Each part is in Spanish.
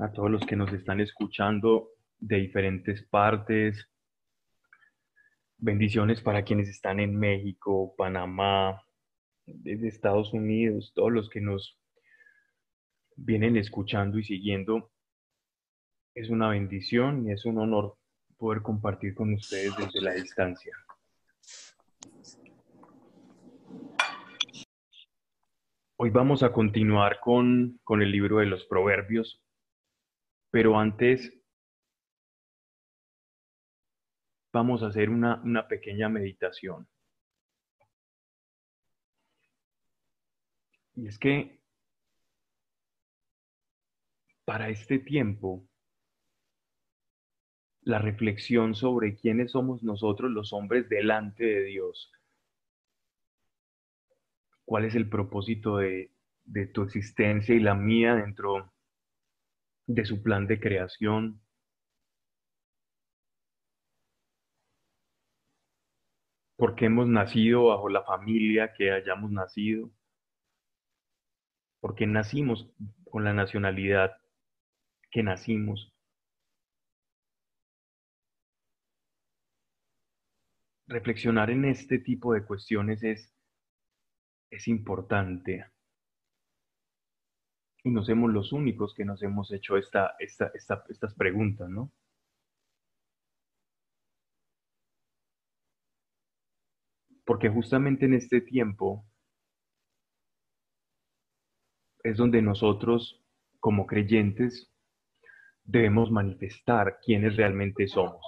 a todos los que nos están escuchando de diferentes partes. Bendiciones para quienes están en México, Panamá, desde Estados Unidos, todos los que nos vienen escuchando y siguiendo. Es una bendición y es un honor poder compartir con ustedes desde la distancia. Hoy vamos a continuar con, con el libro de los Proverbios. Pero antes vamos a hacer una, una pequeña meditación. Y es que para este tiempo, la reflexión sobre quiénes somos nosotros los hombres delante de Dios, cuál es el propósito de, de tu existencia y la mía dentro de su plan de creación. Porque hemos nacido bajo la familia que hayamos nacido. Porque nacimos con la nacionalidad que nacimos. Reflexionar en este tipo de cuestiones es, es importante y no somos los únicos que nos hemos hecho esta, estas preguntas, ¿no? Porque justamente en este tiempo es donde nosotros, como creyentes, debemos manifestar quiénes realmente somos.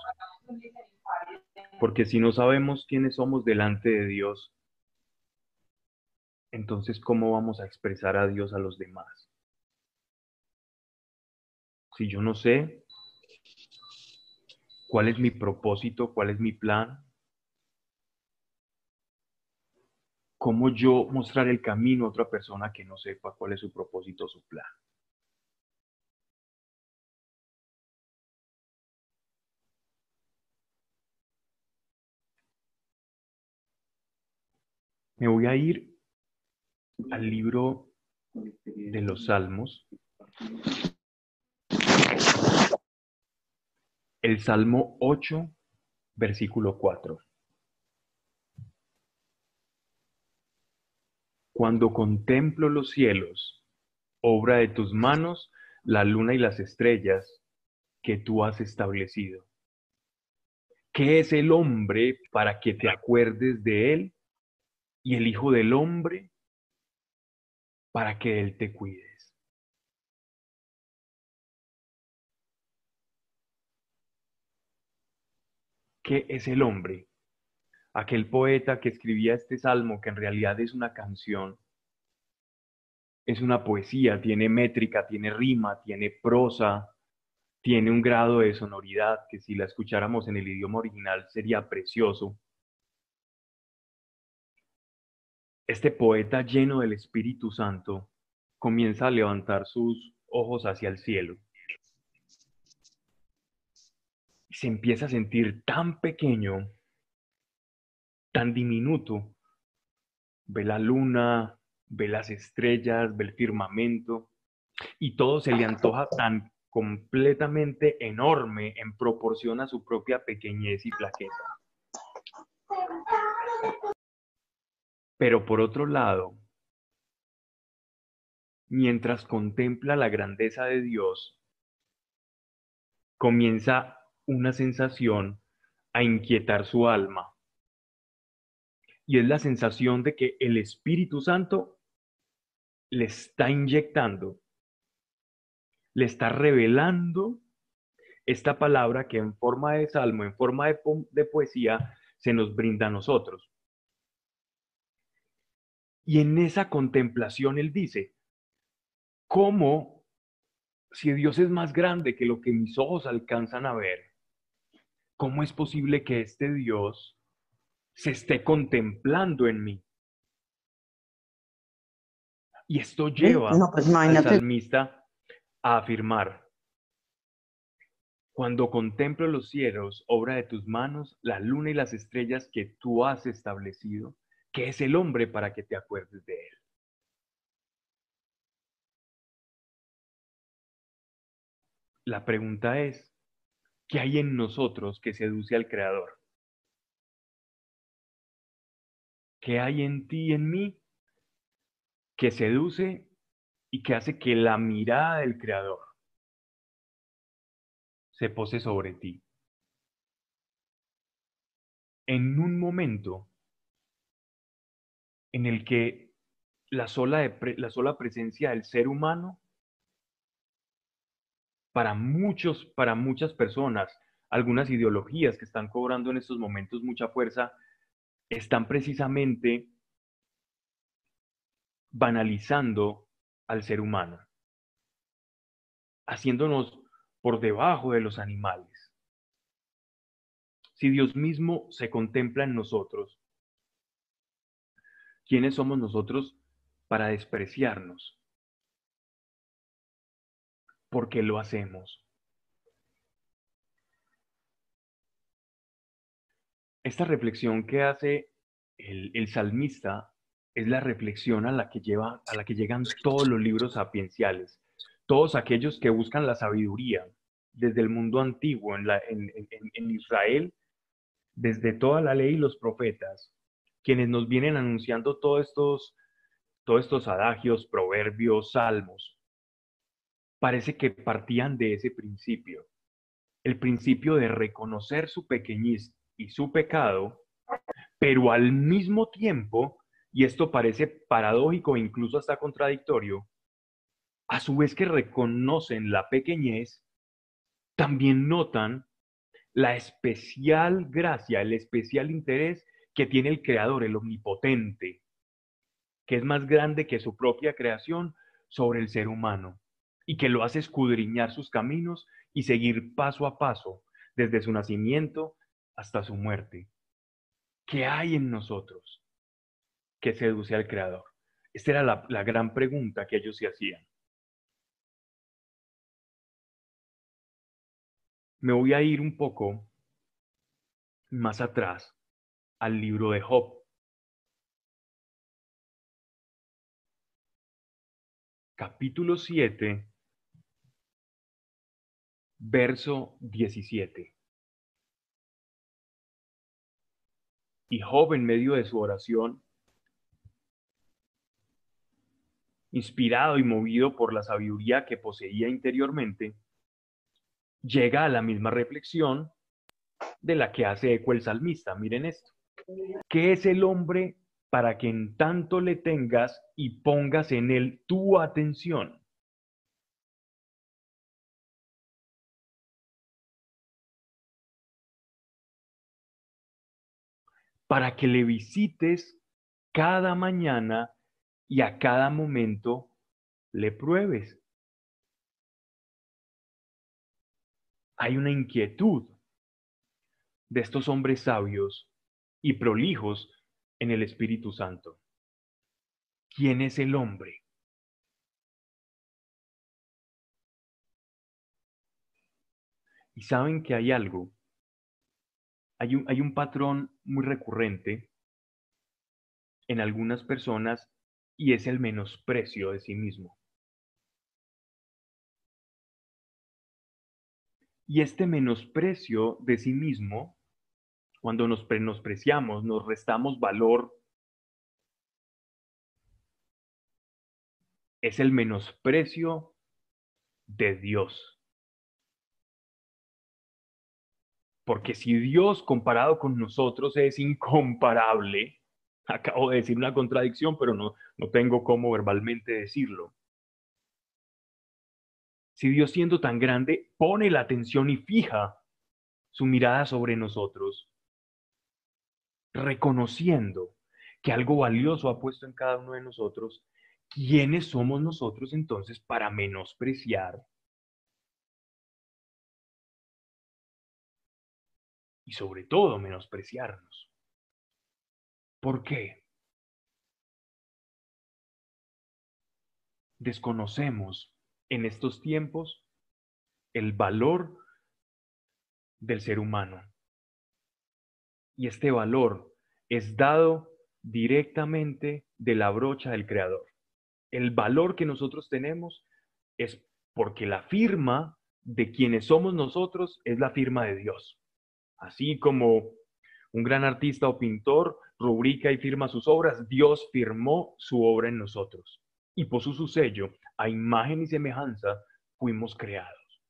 Porque si no sabemos quiénes somos delante de Dios, entonces ¿cómo vamos a expresar a Dios a los demás? Si yo no sé cuál es mi propósito, cuál es mi plan, cómo yo mostrar el camino a otra persona que no sepa cuál es su propósito su plan. Me voy a ir al libro de los Salmos, el Salmo 8, versículo 4. Cuando contemplo los cielos, obra de tus manos, la luna y las estrellas que tú has establecido. ¿Qué es el hombre para que te acuerdes de él? Y el Hijo del Hombre para que él te cuide. ¿Qué es el hombre? Aquel poeta que escribía este salmo, que en realidad es una canción, es una poesía, tiene métrica, tiene rima, tiene prosa, tiene un grado de sonoridad que si la escucháramos en el idioma original sería precioso. Este poeta lleno del Espíritu Santo comienza a levantar sus ojos hacia el cielo se empieza a sentir tan pequeño, tan diminuto. Ve la luna, ve las estrellas, ve el firmamento y todo se le antoja tan completamente enorme en proporción a su propia pequeñez y flaqueza. Pero por otro lado, mientras contempla la grandeza de Dios, comienza una sensación a inquietar su alma. Y es la sensación de que el Espíritu Santo le está inyectando, le está revelando esta palabra que en forma de salmo, en forma de, de poesía, se nos brinda a nosotros. Y en esa contemplación él dice, ¿cómo si Dios es más grande que lo que mis ojos alcanzan a ver? ¿Cómo es posible que este Dios se esté contemplando en mí? Y esto lleva pues al salmista a afirmar, cuando contemplo los cielos, obra de tus manos, la luna y las estrellas que tú has establecido, ¿qué es el hombre para que te acuerdes de él? la pregunta es, ¿qué hay en nosotros que seduce al Creador? ¿Qué hay en ti y en mí que seduce y que hace que la mirada del Creador se pose sobre ti? En un momento en el que la sola, la sola presencia del ser humano para muchos, para muchas personas, algunas ideologías que están cobrando en estos momentos mucha fuerza, están precisamente banalizando al ser humano, haciéndonos por debajo de los animales. Si Dios mismo se contempla en nosotros, ¿quiénes somos nosotros para despreciarnos? ¿Por qué lo hacemos? Esta reflexión que hace el, salmista es la reflexión a la, que lleva, a la que llegan todos los libros sapienciales, todos aquellos que buscan la sabiduría desde el mundo antiguo en, en Israel, desde toda la ley y los profetas, quienes nos vienen anunciando todos estos, todos estos adagios, proverbios, salmos, parece que partían de ese principio, el principio de reconocer su pequeñez y su pecado, pero al mismo tiempo, y esto parece paradójico e incluso hasta contradictorio, a su vez que reconocen la pequeñez, también notan la especial gracia, el especial interés que tiene el Creador, el Omnipotente, que es más grande que su propia creación sobre el ser humano y que lo hace escudriñar sus caminos y seguir paso a paso desde su nacimiento hasta su muerte. ¿Qué hay en nosotros que seduce al Creador? Esta era la, la gran pregunta que ellos se hacían. Me voy a ir un poco más atrás al libro de Job. Capítulo 7, verso 17. Y Job en medio de su oración, inspirado y movido por la sabiduría que poseía interiormente, llega a la misma reflexión de la que hace eco el salmista. Miren esto. ¿Qué es el hombre para que en tanto le tengas y pongas en él tu atención? Para que le visites cada mañana y a cada momento le pruebes. Hay una inquietud de estos hombres sabios y prolijos en el Espíritu Santo. ¿Quién es el hombre? Y saben que hay algo hay un, patrón muy recurrente en algunas personas y es el menosprecio de sí mismo. Y este menosprecio de sí mismo, cuando nos menospreciamos, nos restamos valor, es el menosprecio de Dios. Porque si Dios comparado con nosotros es incomparable, acabo de decir una contradicción, pero no, no tengo cómo verbalmente decirlo. Si Dios siendo tan grande pone la atención y fija su mirada sobre nosotros, reconociendo que algo valioso ha puesto en cada uno de nosotros, ¿quiénes somos nosotros entonces para menospreciar sobre todo menospreciarnos. ¿Por qué? Desconocemos en estos tiempos el valor del ser humano. Y este valor es dado directamente de la brocha del Creador. El valor que nosotros tenemos es porque la firma de quienes somos nosotros es la firma de Dios. Así como un gran artista o pintor rubrica y firma sus obras, Dios firmó su obra en nosotros. Y puso su sello, a imagen y semejanza fuimos creados.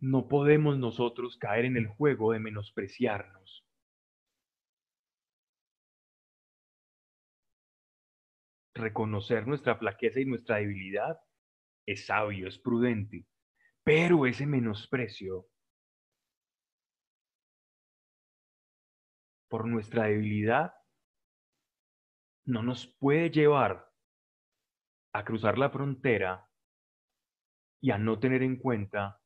No podemos nosotros caer en el juego de menospreciarnos. Reconocer nuestra flaqueza y nuestra debilidad es sabio, es prudente, pero ese menosprecio por nuestra debilidad no nos puede llevar a cruzar la frontera y a no tener en cuenta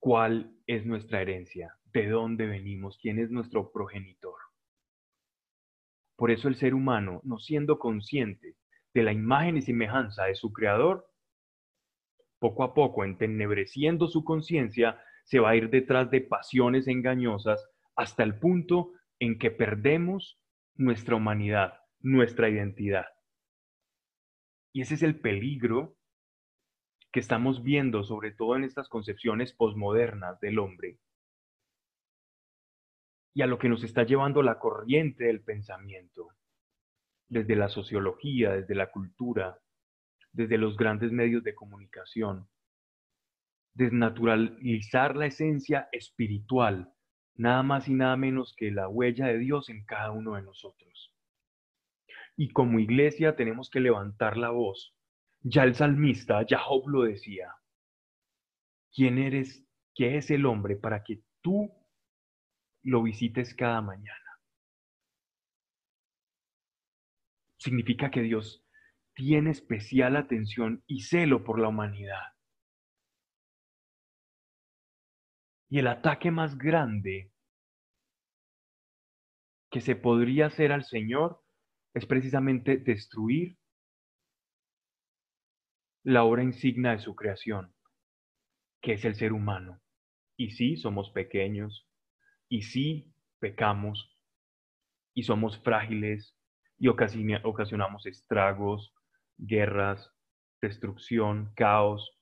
cuál es nuestra herencia, de dónde venimos, quién es nuestro progenitor. Por eso el ser humano, no siendo consciente de la imagen y semejanza de su creador, poco a poco, entenebreciendo su conciencia, se va a ir detrás de pasiones engañosas hasta el punto en que perdemos nuestra humanidad, nuestra identidad. Y ese es el peligro que estamos viendo, sobre todo en estas concepciones posmodernas del hombre, y a lo que nos está llevando la corriente del pensamiento, desde la sociología, desde la cultura, desde los grandes medios de comunicación. Desnaturalizar la esencia espiritual, nada más y nada menos que la huella de Dios en cada uno de nosotros. Y como iglesia tenemos que levantar la voz. Ya el salmista, ya Job lo decía. ¿Quién eres? ¿Qué es el hombre para que tú lo visites cada mañana? Significa que Dios tiene especial atención y celo por la humanidad. Y el ataque más grande que se podría hacer al Señor es precisamente destruir la obra insignia de su creación, que es el ser humano. Y sí, somos pequeños, y sí, pecamos, y somos frágiles, y ocasionamos estragos, guerras, destrucción, caos.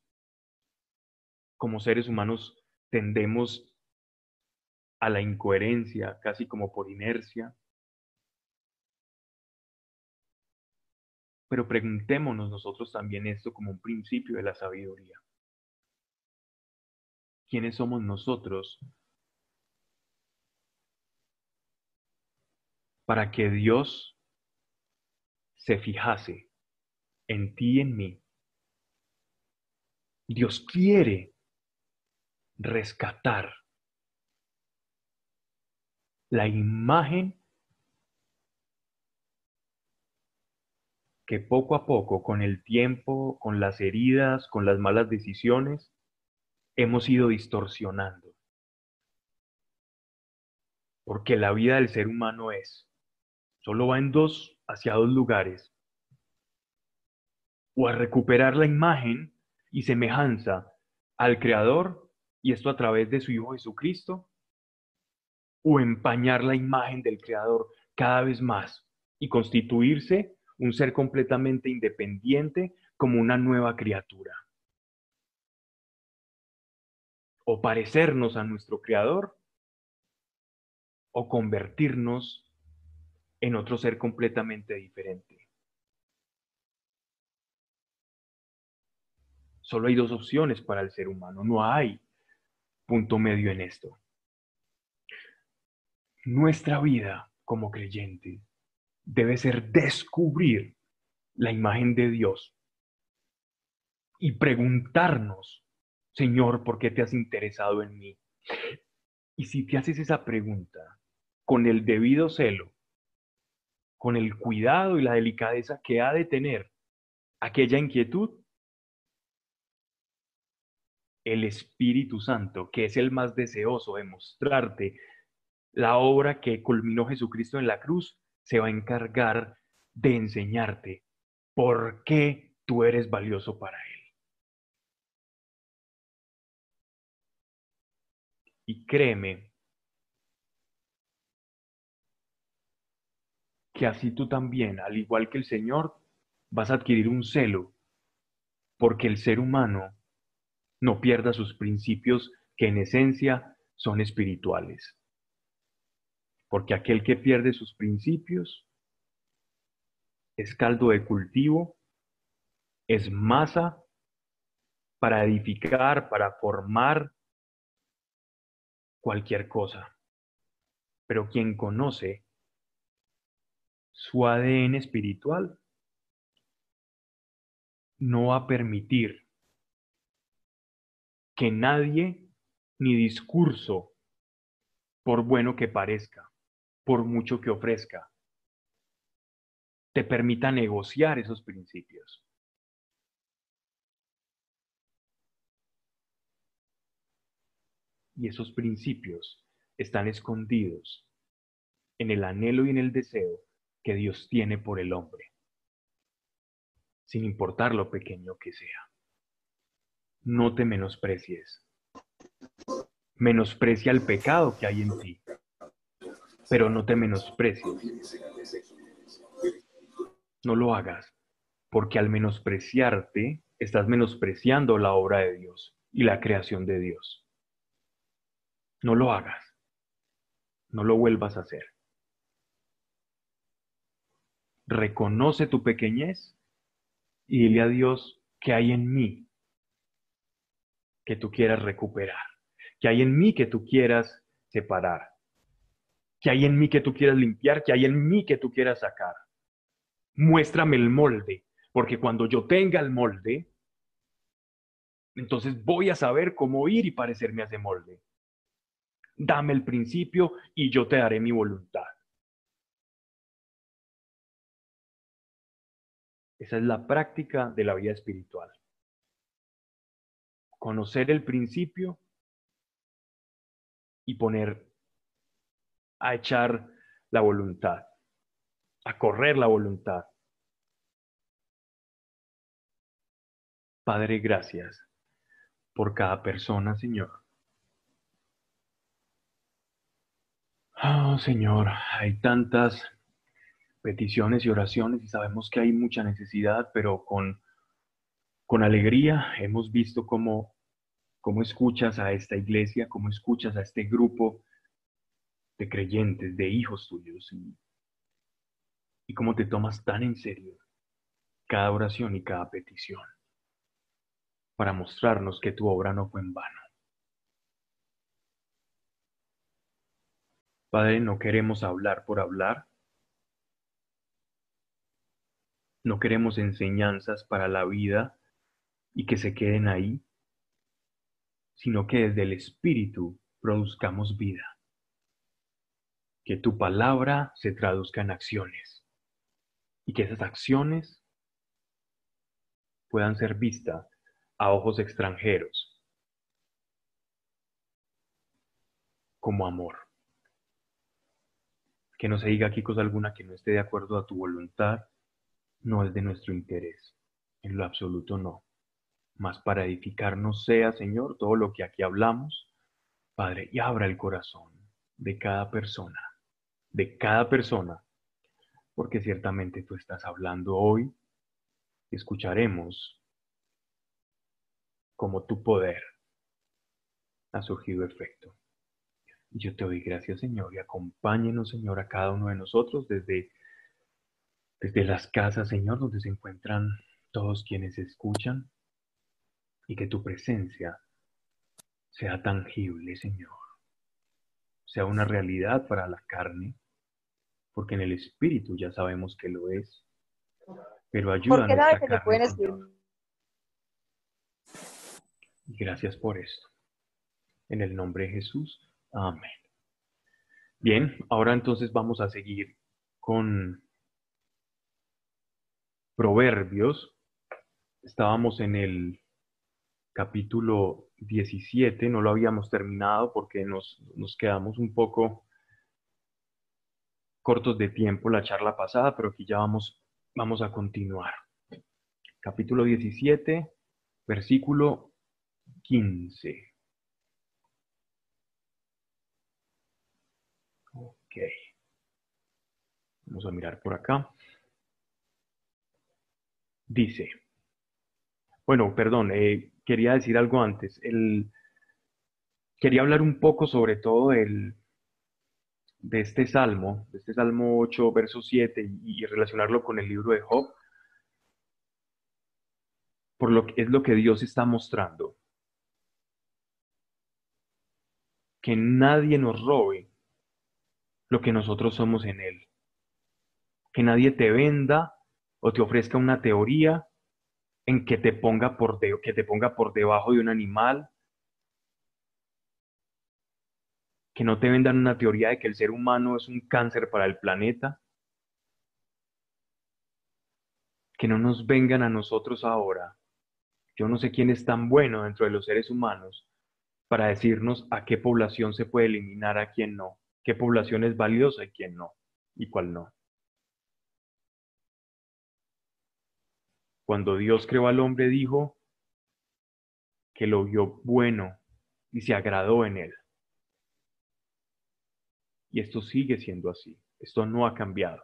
Como seres humanos tendemos a la incoherencia, casi como por inercia. Pero preguntémonos nosotros también esto como un principio de la sabiduría. ¿Quiénes somos nosotros para que Dios se fijase en ti y en mí. Dios quiere rescatar la imagen que poco a poco, con el tiempo, con las heridas, con las malas decisiones, hemos ido distorsionando. Porque la vida del ser humano es, solo va en dos, hacia dos lugares, o a recuperar la imagen y semejanza al Creador, y esto a través de su Hijo Jesucristo, o empañar la imagen del Creador cada vez más y constituirse un ser completamente independiente como una nueva criatura. O parecernos a nuestro Creador, o convertirnos en otro ser completamente diferente. Solo hay dos opciones para el ser humano, no hay punto medio en esto. Nuestra vida como creyente debe ser descubrir la imagen de Dios y preguntarnos, Señor, ¿por qué te has interesado en mí? Y si te haces esa pregunta con el debido celo, con el cuidado y la delicadeza que ha de tener aquella inquietud, el Espíritu Santo, que es el más deseoso de mostrarte la obra que culminó Jesucristo en la cruz, se va a encargar de enseñarte por qué tú eres valioso para Él. Y créeme que así tú también, al igual que el Señor, vas a adquirir un celo porque el ser humano no pierda sus principios que en esencia son espirituales. Porque aquel que pierde sus principios es caldo de cultivo, es masa para edificar, para formar cualquier cosa. Pero quien conoce su ADN espiritual no va a permitir que nadie ni discurso, por bueno que parezca, por mucho que ofrezca, te permita negociar esos principios. Y esos principios están escondidos en el anhelo y en el deseo que Dios tiene por el hombre, sin importar lo pequeño que sea. No te menosprecies. Menosprecia el pecado que hay en ti, pero no te menosprecies. No lo hagas, porque al menospreciarte estás menospreciando la obra de Dios y la creación de Dios. No lo hagas. No lo vuelvas a hacer reconoce tu pequeñez y dile a Dios que hay en mí que tú quieras recuperar, que hay en mí que tú quieras separar, que hay en mí que tú quieras limpiar, que hay en mí que tú quieras sacar. Muéstrame el molde, porque cuando yo tenga el molde, entonces voy a saber cómo ir y parecerme a ese molde. Dame el principio y yo te daré mi voluntad. Esa es la práctica de la vida espiritual. Conocer el principio y poner a echar la voluntad, a correr la voluntad. Padre, gracias por cada persona, Señor. Oh, Señor, hay tantas peticiones y oraciones y sabemos que hay mucha necesidad, pero con, con alegría hemos visto cómo, cómo escuchas a esta iglesia, cómo escuchas a este grupo de creyentes, de hijos tuyos y, cómo te tomas tan en serio cada oración y cada petición para mostrarnos que tu obra no fue en vano. Padre, no queremos hablar por hablar, No queremos enseñanzas para la vida y que se queden ahí, sino que desde el Espíritu produzcamos vida. Que tu palabra se traduzca en acciones y que esas acciones puedan ser vistas a ojos extranjeros como amor. Que no se diga aquí cosa alguna que no esté de acuerdo a tu voluntad no es de nuestro interés, en lo absoluto no. Mas para edificarnos sea, Señor, todo lo que aquí hablamos, Padre, y abra el corazón de cada persona, de cada persona, porque ciertamente tú estás hablando hoy, escucharemos como tu poder ha surgido efecto. Yo te doy gracias, Señor, y acompáñenos, Señor, a cada uno de nosotros desde desde las casas, Señor, donde se encuentran todos quienes escuchan, y que tu presencia sea tangible, Señor, sea una realidad para la carne, porque en el Espíritu ya sabemos que lo es, pero ayuda a carne. Y gracias por esto. En el nombre de Jesús. Amén. Bien, ahora entonces vamos a seguir con Proverbios. Estábamos en el capítulo 17, no lo habíamos terminado porque nos, quedamos un poco cortos de tiempo la charla pasada, pero aquí ya vamos, vamos a continuar. Capítulo 17, versículo 15. Ok. Vamos a mirar por acá. dice, bueno, perdón, eh, quería decir algo antes. El, quería hablar un poco sobre todo de este salmo, de este salmo 8, verso 7, y, y relacionarlo con el libro de Job, por lo que es lo que Dios está mostrando. Que nadie nos robe lo que nosotros somos en Él. Que nadie te venda o te ofrezca una teoría en que te ponga por, de, que te ponga por debajo de un animal. Que no te vendan una teoría de que el ser humano es un cáncer para el planeta. Que no nos vengan a nosotros ahora. Yo no sé quién es tan bueno dentro de los seres humanos para decirnos a qué población se puede eliminar, a quién no qué población es valiosa y quién no, y cuál no. Cuando Dios creó al hombre dijo que lo vio bueno y se agradó en él. Y esto sigue siendo así. Esto no ha cambiado.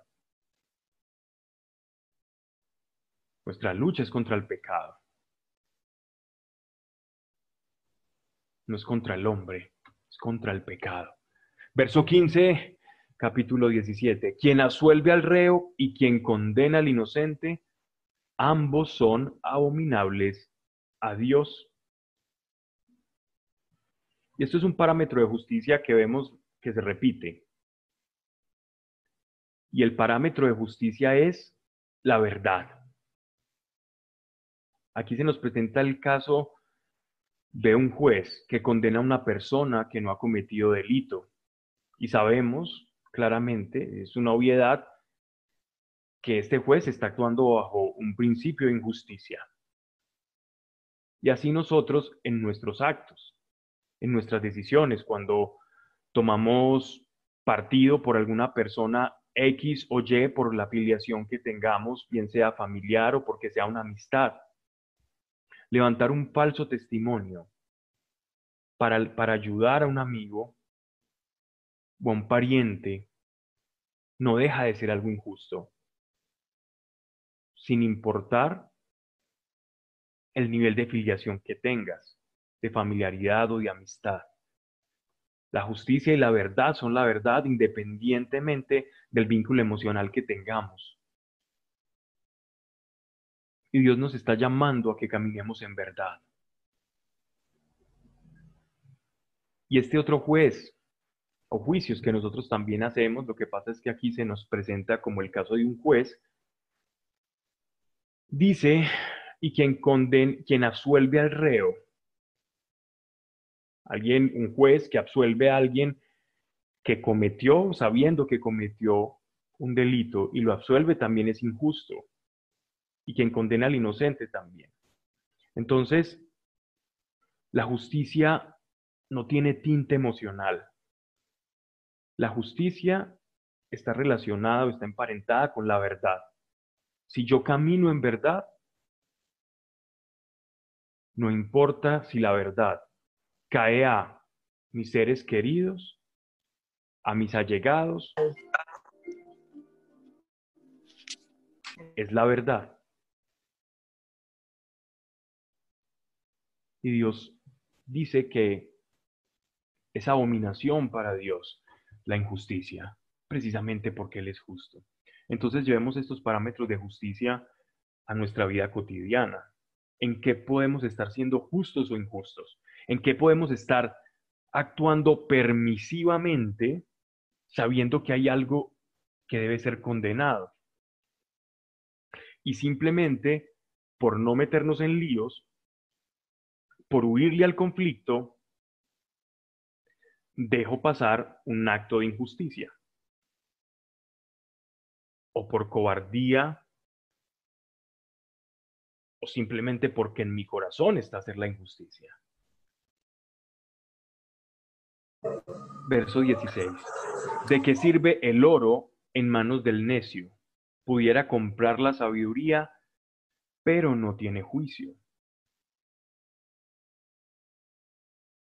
Nuestra lucha es contra el pecado. No es contra el hombre, es contra el pecado. Verso 15, capítulo 17. Quien asuelve al reo y quien condena al inocente, ambos son abominables a Dios. Y esto es un parámetro de justicia que vemos que se repite. Y el parámetro de justicia es la verdad. Aquí se nos presenta el caso de un juez que condena a una persona que no ha cometido delito. Y sabemos claramente, es una obviedad, que este juez está actuando bajo un principio de injusticia. Y así nosotros en nuestros actos, en nuestras decisiones, cuando tomamos partido por alguna persona X o Y por la afiliación que tengamos, bien sea familiar o porque sea una amistad. Levantar un falso testimonio para, para ayudar a un amigo o un pariente no deja de ser algo injusto, sin importar el nivel de filiación que tengas, de familiaridad o de amistad. La justicia y la verdad son la verdad independientemente del vínculo emocional que tengamos. Y Dios nos está llamando a que caminemos en verdad. Y este otro juez o juicios que nosotros también hacemos. Lo que pasa es que aquí se nos presenta como el caso de un juez. Dice, y quien conden, quien absuelve al reo, alguien, un juez que absuelve a alguien que cometió, sabiendo que cometió un delito y lo absuelve también es injusto. Y quien condena al inocente también. Entonces, la justicia no tiene tinte emocional. La justicia está relacionada o está emparentada con la verdad. Si yo camino en verdad, no importa si la verdad cae a mis seres queridos, a mis allegados, es la verdad. Y Dios dice que es abominación para Dios la injusticia, precisamente porque Él es justo. Entonces llevemos estos parámetros de justicia a nuestra vida cotidiana. ¿En qué podemos estar siendo justos o injustos? ¿En qué podemos estar actuando permisivamente sabiendo que hay algo que debe ser condenado? Y simplemente por no meternos en líos, por huirle al conflicto, dejo pasar un acto de injusticia. O por cobardía, o simplemente porque en mi corazón está hacer la injusticia. Verso 16. ¿De qué sirve el oro en manos del necio? Pudiera comprar la sabiduría, pero no tiene juicio.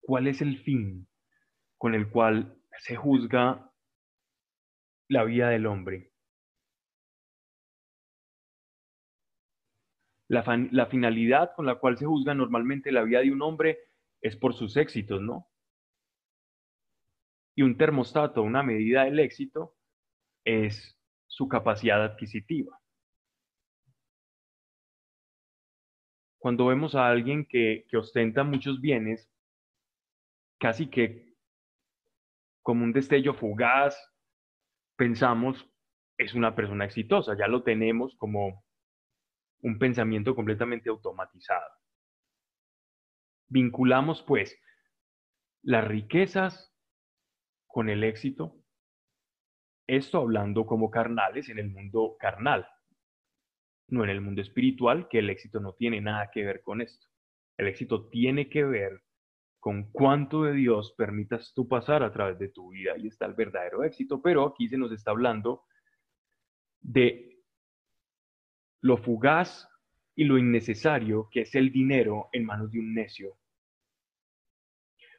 ¿Cuál es el fin con el cual se juzga la vida del hombre. La, finalidad con la cual se juzga normalmente la vida de un hombre es por sus éxitos, ¿no? Y un termostato, una medida del éxito, es su capacidad adquisitiva. Cuando vemos a alguien que, que ostenta muchos bienes, casi que como un destello fugaz, pensamos, es una persona exitosa, ya lo tenemos como un pensamiento completamente automatizado. Vinculamos pues las riquezas con el éxito, esto hablando como carnales en el mundo carnal, no en el mundo espiritual, que el éxito no tiene nada que ver con esto. El éxito tiene que ver con cuánto de Dios permitas tú pasar a través de tu vida. y está el verdadero éxito, pero aquí se nos está hablando de lo fugaz y lo innecesario que es el dinero en manos de un necio.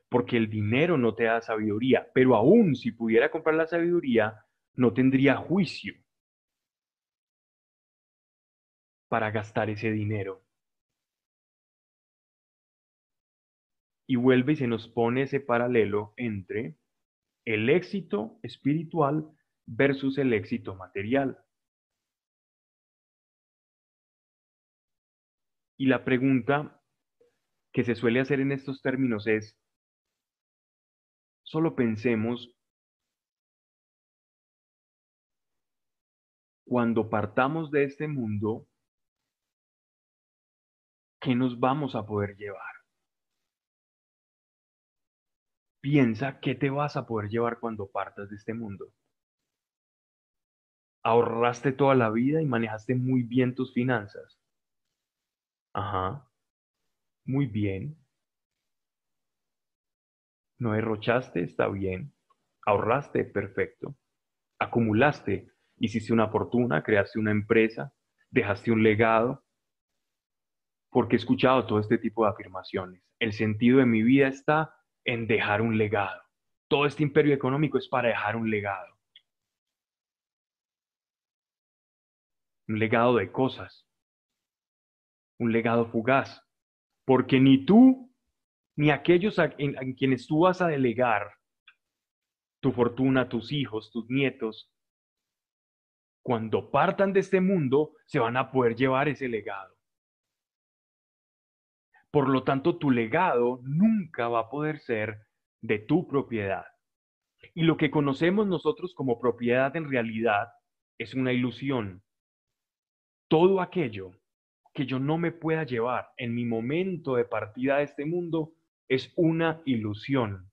Porque el dinero no te da sabiduría, pero aún si pudiera comprar la sabiduría, no tendría juicio para gastar ese dinero. y vuelve y se nos pone ese paralelo entre el éxito espiritual versus el éxito material. Y la pregunta que se suele hacer en estos términos es, solo pensemos cuando partamos de este mundo, ¿qué nos vamos a poder llevar? Piensa qué te vas a poder llevar cuando partas de este mundo. Ahorraste toda la vida y manejaste muy bien tus finanzas. Ajá. Muy bien. No derrochaste, está bien. Ahorraste, perfecto. Acumulaste, hiciste una fortuna, creaste una empresa, dejaste un legado. Porque he escuchado todo este tipo de afirmaciones. El sentido de mi vida está en dejar un legado. Todo este imperio económico es para dejar un legado. Un legado de cosas. Un legado fugaz. Porque ni tú ni aquellos a, en, quienes tú vas a delegar tu fortuna, tus hijos, tus nietos, cuando partan de este mundo, se van a poder llevar ese legado. Por lo tanto, tu legado nunca va a poder ser de tu propiedad. Y lo que conocemos nosotros como propiedad en realidad es una ilusión. Todo aquello que yo no me pueda llevar en mi momento de partida de este mundo es una ilusión.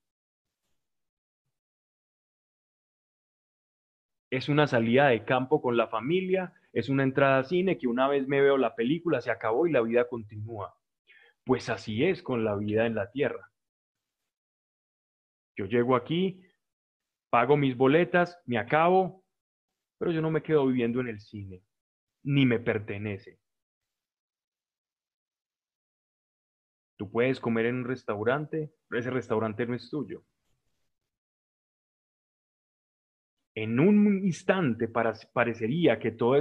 Es una salida de campo con la familia, es una entrada a cine que una vez me veo la película, se acabó y la vida continúa. Pues así es con la vida en la tierra. Yo llego aquí, pago mis boletas, me acabo, pero yo no me quedo viviendo en el cine, ni me pertenece. Tú puedes comer en un restaurante, pero ese restaurante no es tuyo. En un instante parecería que, todo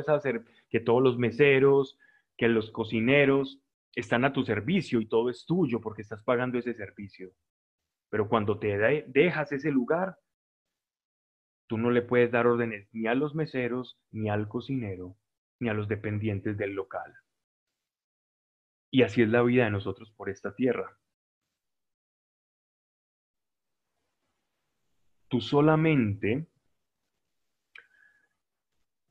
que todos los meseros, que los cocineros, están a tu servicio y todo es tuyo porque estás pagando ese servicio. Pero cuando te dejas ese lugar, tú no le puedes dar órdenes ni a los meseros, ni al cocinero, ni a los dependientes del local. Y así es la vida de nosotros por esta tierra. Tú solamente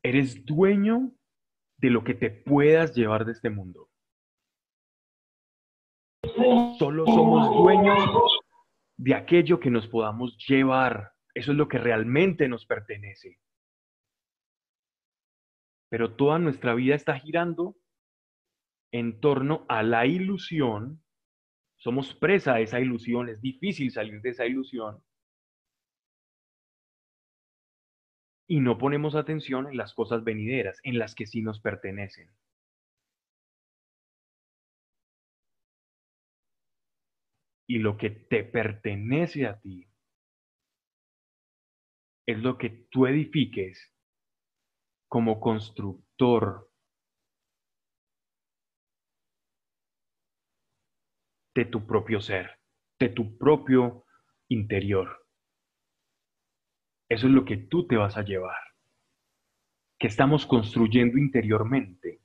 eres dueño de lo que te puedas llevar de este mundo. Solo somos dueños de aquello que nos podamos llevar. Eso es lo que realmente nos pertenece. Pero toda nuestra vida está girando en torno a la ilusión. Somos presa de esa ilusión. Es difícil salir de esa ilusión. Y no ponemos atención en las cosas venideras, en las que sí nos pertenecen. y lo que te pertenece a ti es lo que tú edifiques como constructor. De tu propio ser, de tu propio interior. Eso es lo que tú te vas a llevar, que estamos construyendo interiormente.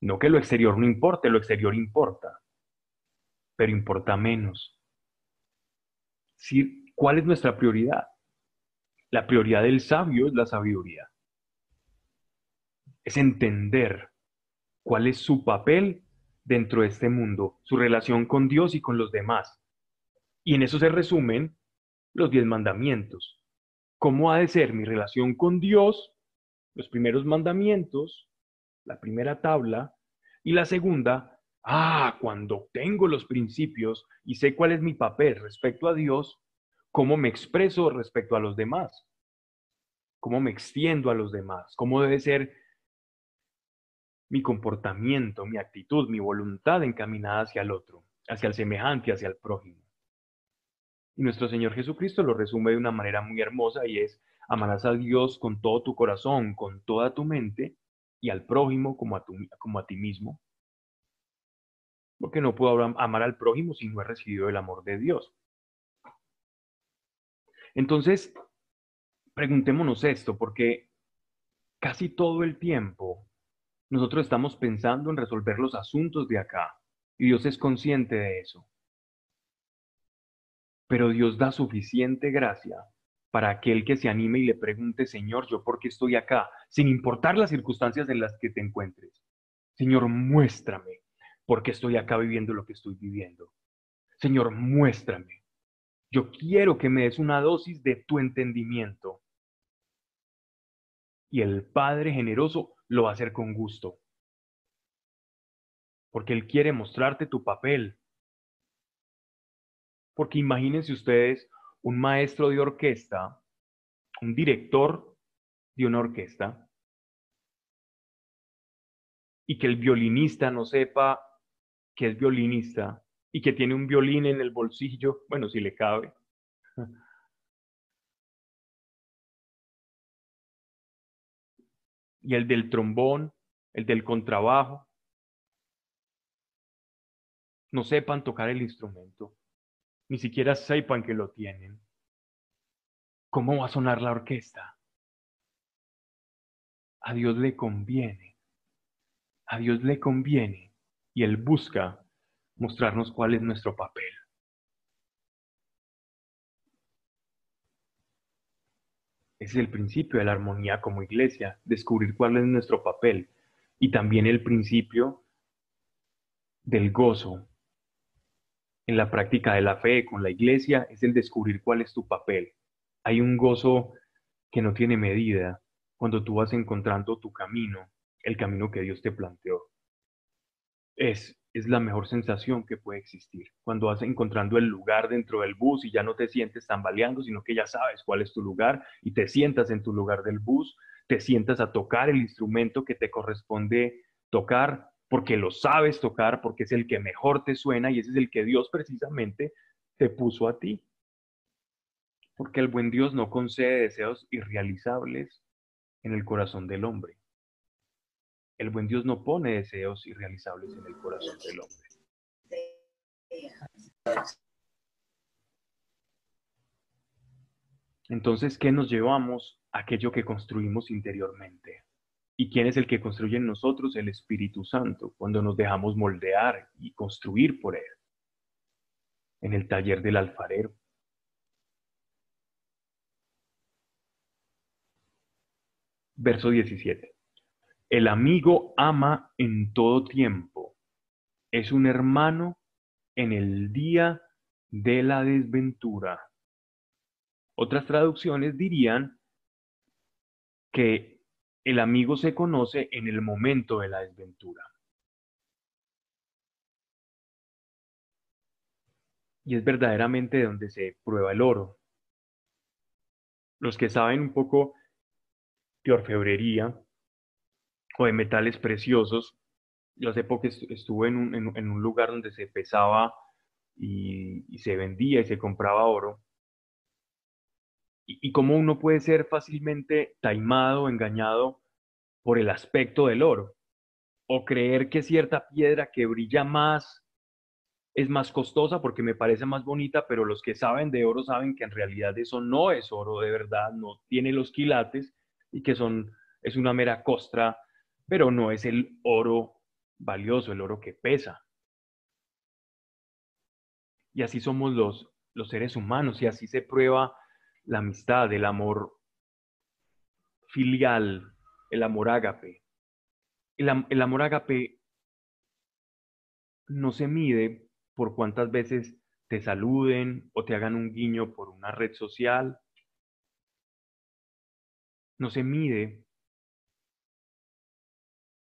No que lo exterior no importe, lo exterior importa, pero importa menos. ¿Cuál es nuestra prioridad? La prioridad del sabio es la sabiduría. Es entender cuál es su papel dentro de este mundo, su relación con Dios y con los demás. Y en eso se resumen los diez mandamientos. ¿Cómo ha de ser mi relación con Dios? Los primeros mandamientos, la primera tabla, y la segunda, ah, cuando tengo los principios y sé cuál es mi papel respecto a Dios, cómo me expreso respecto a los demás, cómo me extiendo a los demás, cómo debe ser mi comportamiento, mi actitud, mi voluntad encaminada hacia el otro, hacia el semejante, hacia el prójimo. Y nuestro Señor Jesucristo lo resume de una manera muy hermosa y es, amarás a Dios con todo tu corazón, con toda tu mente y al prójimo como a, como a ti mismo. Porque no puedo amar al prójimo si no he recibido el amor de Dios. Entonces, preguntémonos esto, porque casi todo el tiempo nosotros estamos pensando en resolver los asuntos de acá y Dios es consciente de eso. Pero Dios da suficiente gracia para aquel que se anime y le pregunte, Señor, ¿yo por qué estoy acá? Sin importar las circunstancias en las que te encuentres. Señor, muéstrame por qué estoy acá viviendo lo que estoy viviendo. Señor, muéstrame. Yo quiero que me des una dosis de tu entendimiento. Y el Padre generoso lo va a hacer con gusto. Porque Él quiere mostrarte tu papel. Porque imagínense ustedes un maestro de orquesta, un director de una orquesta, y que el violinista no sepa que es violinista y que tiene un violín en el bolsillo, bueno, si le cabe. Y el del trombón, el del contrabajo, no sepan tocar el instrumento, ni siquiera sepan que lo tienen. ¿Cómo va a sonar la orquesta? A Dios le conviene, a Dios le conviene y Él busca mostrarnos cuál es nuestro papel. Es el principio de la armonía como iglesia, descubrir cuál es nuestro papel y también el principio del gozo en la práctica de la fe con la iglesia es el descubrir cuál es tu papel. Hay un gozo que no tiene medida cuando tú vas encontrando tu camino, el camino que Dios te planteó. Es es la mejor sensación que puede existir. Cuando vas encontrando el lugar dentro del bus y ya no te sientes tambaleando, sino que ya sabes cuál es tu lugar y te sientas en tu lugar del bus, te sientas a tocar el instrumento que te corresponde tocar porque lo sabes tocar, porque es el que mejor te suena y ese es el que Dios precisamente te puso a ti. Porque el buen Dios no concede deseos irrealizables en el corazón del hombre. El buen Dios no pone deseos irrealizables en el corazón del hombre. Entonces, ¿qué nos llevamos? Aquello que construimos interiormente. ¿Y quién es el que construye en nosotros? El Espíritu Santo, cuando nos dejamos moldear y construir por Él. En el taller del alfarero. Verso 17. El amigo ama en todo tiempo. Es un hermano en el día de la desventura. Otras traducciones dirían que el amigo se conoce en el momento de la desventura. Y es verdaderamente donde se prueba el oro. Los que saben un poco de orfebrería o de metales preciosos. Yo hace poco estuve en un, en, un lugar donde se pesaba y, se vendía y se compraba oro. Y, y cómo uno puede ser fácilmente taimado, engañado por el aspecto del oro. o creer que cierta piedra que brilla más es más costosa porque me parece más bonita, pero los que saben de oro saben que en realidad eso no es oro de verdad, no tiene los quilates y que son, es una mera costra, pero no es el oro valioso, el oro que pesa. Y así somos los, los seres humanos y así se prueba la amistad, el amor filial, el amor ágape. El, el amor ágape no se mide por cuántas veces te saluden o te hagan un guiño por una red social. No se mide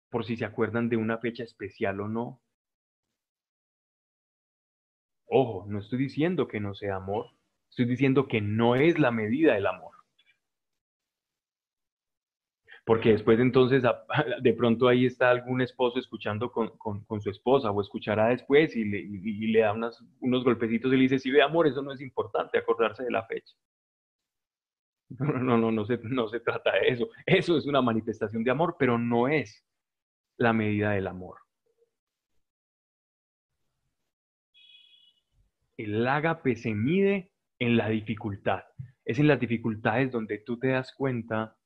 por si se acuerdan de una fecha especial o no. Ojo, no estoy diciendo que no sea amor, estoy diciendo que no es la medida del amor. Porque después entonces de pronto ahí está algún esposo escuchando con, su esposa o escuchará después y le, da unos golpecitos y le dice, si ve amor, eso no es importante, acordarse de la fecha. No, no, no, no se, no se trata de eso. Eso es una manifestación de amor, pero no es la medida del amor. El ágape se mide en la dificultad. Es en las dificultades donde tú te das cuenta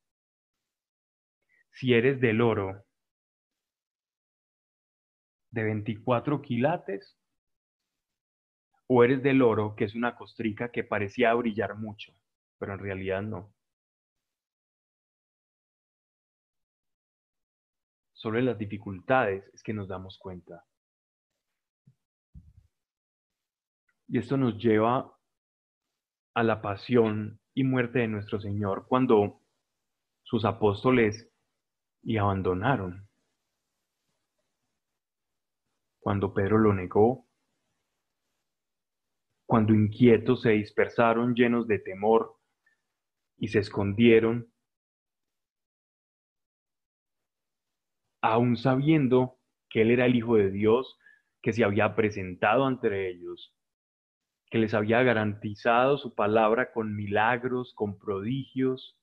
si eres del oro de 24 quilates o eres del oro que es una costrica que parecía brillar mucho, pero en realidad no. Solo las dificultades es que nos damos cuenta. Y esto nos lleva a la pasión y muerte de nuestro Señor cuando sus apóstoles y abandonaron. Cuando Pedro lo negó, cuando inquietos se dispersaron llenos de temor y se escondieron, aun sabiendo que Él era el Hijo de Dios, que se había presentado ante ellos, que les había garantizado su palabra con milagros, con prodigios,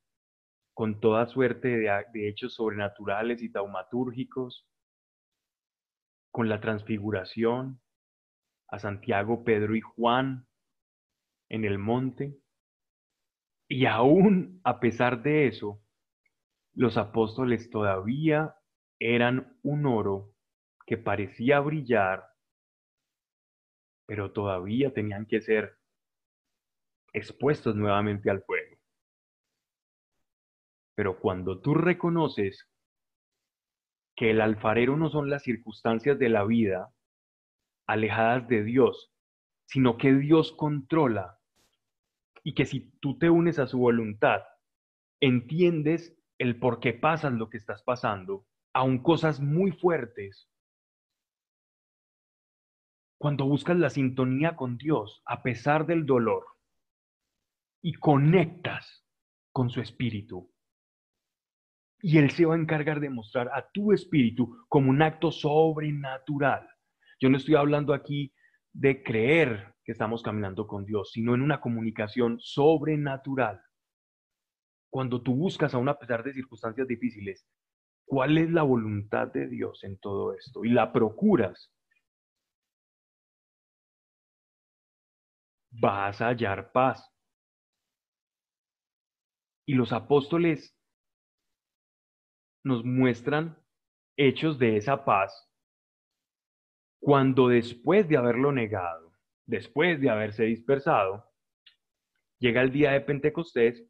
con toda suerte de, hechos sobrenaturales y taumatúrgicos, con la transfiguración, a Santiago, Pedro y Juan en el monte. Y aún a pesar de eso, los apóstoles todavía eran un oro que parecía brillar, pero todavía tenían que ser expuestos nuevamente al fuego. Pero cuando tú reconoces que el alfarero no son las circunstancias de la vida alejadas de Dios, sino que Dios controla y que si tú te unes a su voluntad, entiendes el por qué pasas lo que estás pasando aun cosas muy fuertes. Cuando buscas la sintonía con Dios a pesar del dolor y conectas con su espíritu. Y Él se va a encargar de mostrar a tu espíritu como un acto sobrenatural. Yo no estoy hablando aquí de creer que estamos caminando con Dios, sino en una comunicación sobrenatural. Cuando tú buscas aún a pesar de circunstancias difíciles, cuál es la voluntad de Dios en todo esto y la procuras, vas a hallar paz. Y los apóstoles nos muestran hechos de esa paz cuando después de haberlo negado, después de haberse dispersado, llega el día de Pentecostés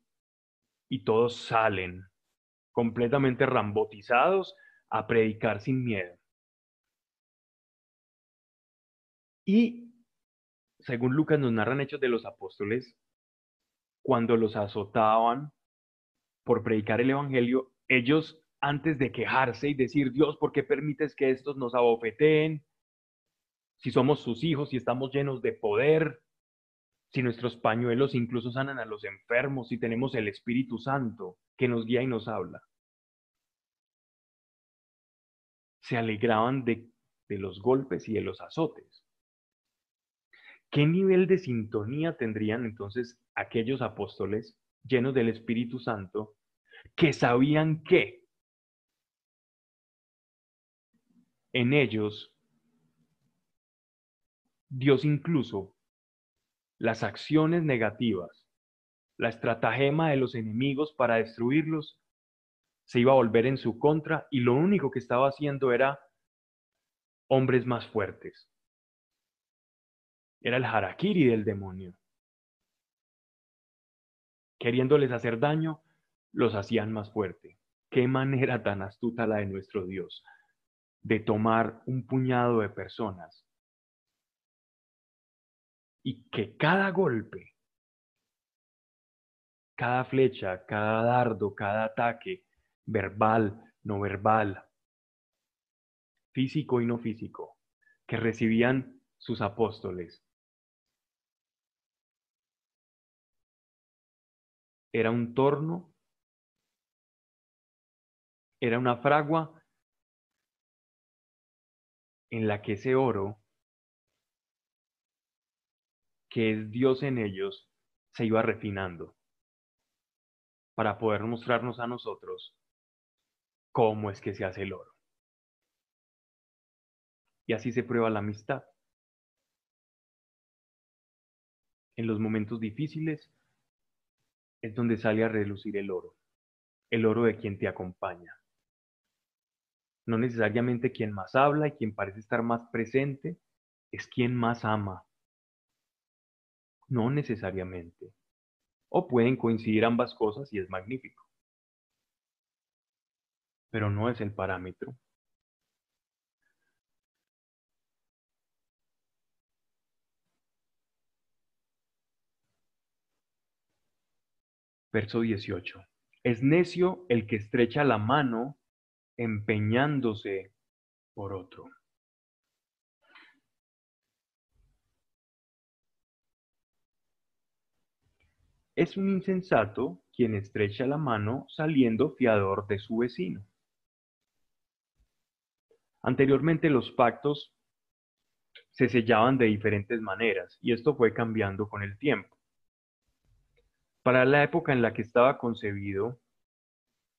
y todos salen completamente rambotizados a predicar sin miedo. Y según Lucas nos narran hechos de los apóstoles, cuando los azotaban por predicar el Evangelio, ellos antes de quejarse y decir, Dios, ¿por qué permites que estos nos abofeteen? Si somos sus hijos y estamos llenos de poder, si nuestros pañuelos incluso sanan a los enfermos, si tenemos el Espíritu Santo que nos guía y nos habla. Se alegraban de, los golpes y de los azotes. ¿Qué nivel de sintonía tendrían entonces aquellos apóstoles llenos del Espíritu Santo que sabían que en ellos Dios incluso las acciones negativas, la estratagema de los enemigos para destruirlos, se iba a volver en su contra y lo único que estaba haciendo era hombres más fuertes. Era el harakiri del demonio. Queriéndoles hacer daño, los hacían más fuerte. Qué manera tan astuta la de nuestro Dios de tomar un puñado de personas y que cada golpe, cada flecha, cada dardo, cada ataque, verbal, no verbal, físico y no físico, que recibían sus apóstoles, era un torno, era una fragua en la que ese oro que es Dios en ellos, se iba refinando. Para poder mostrarnos a nosotros cómo es que se hace el oro. Y así se prueba la amistad. En los momentos difíciles es donde sale a relucir el oro, el oro de quien te acompaña. No necesariamente quien más habla y quien parece estar más presente, es quien más ama no necesariamente. O pueden coincidir ambas cosas y es magnífico. Pero no es el parámetro. Verso 18. Es necio el que estrecha la mano empeñándose por otro. Es un insensato quien estrecha la mano saliendo fiador de su vecino. Anteriormente los pactos se sellaban de diferentes maneras y esto fue cambiando con el tiempo. Para la época en la que estaba concebido,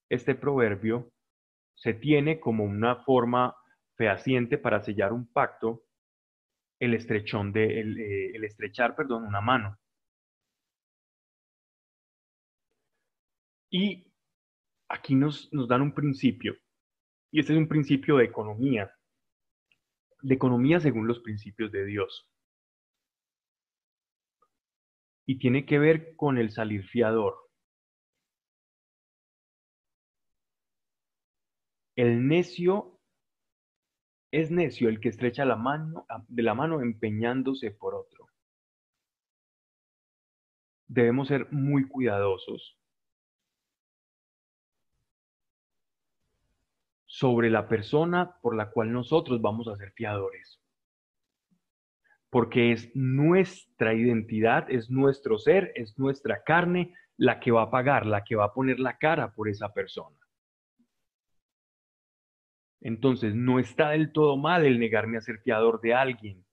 este proverbio se tiene como una forma fehaciente para sellar un pacto el estrechón de el, eh, estrechar, perdón, una mano. Y aquí nos, nos dan un principio, y este es un principio de economía, de economía según los principios de Dios. Y tiene que ver con el salir fiador. El necio es necio el que estrecha la mano de la mano empeñándose por otro. Debemos ser muy cuidadosos sobre la persona por la cual nosotros vamos a ser fiadores. Porque es nuestra identidad, es nuestro ser, es nuestra carne la que va a pagar, la que va a poner la cara por esa persona. Entonces, no está del todo mal el negarme a ser fiador de alguien.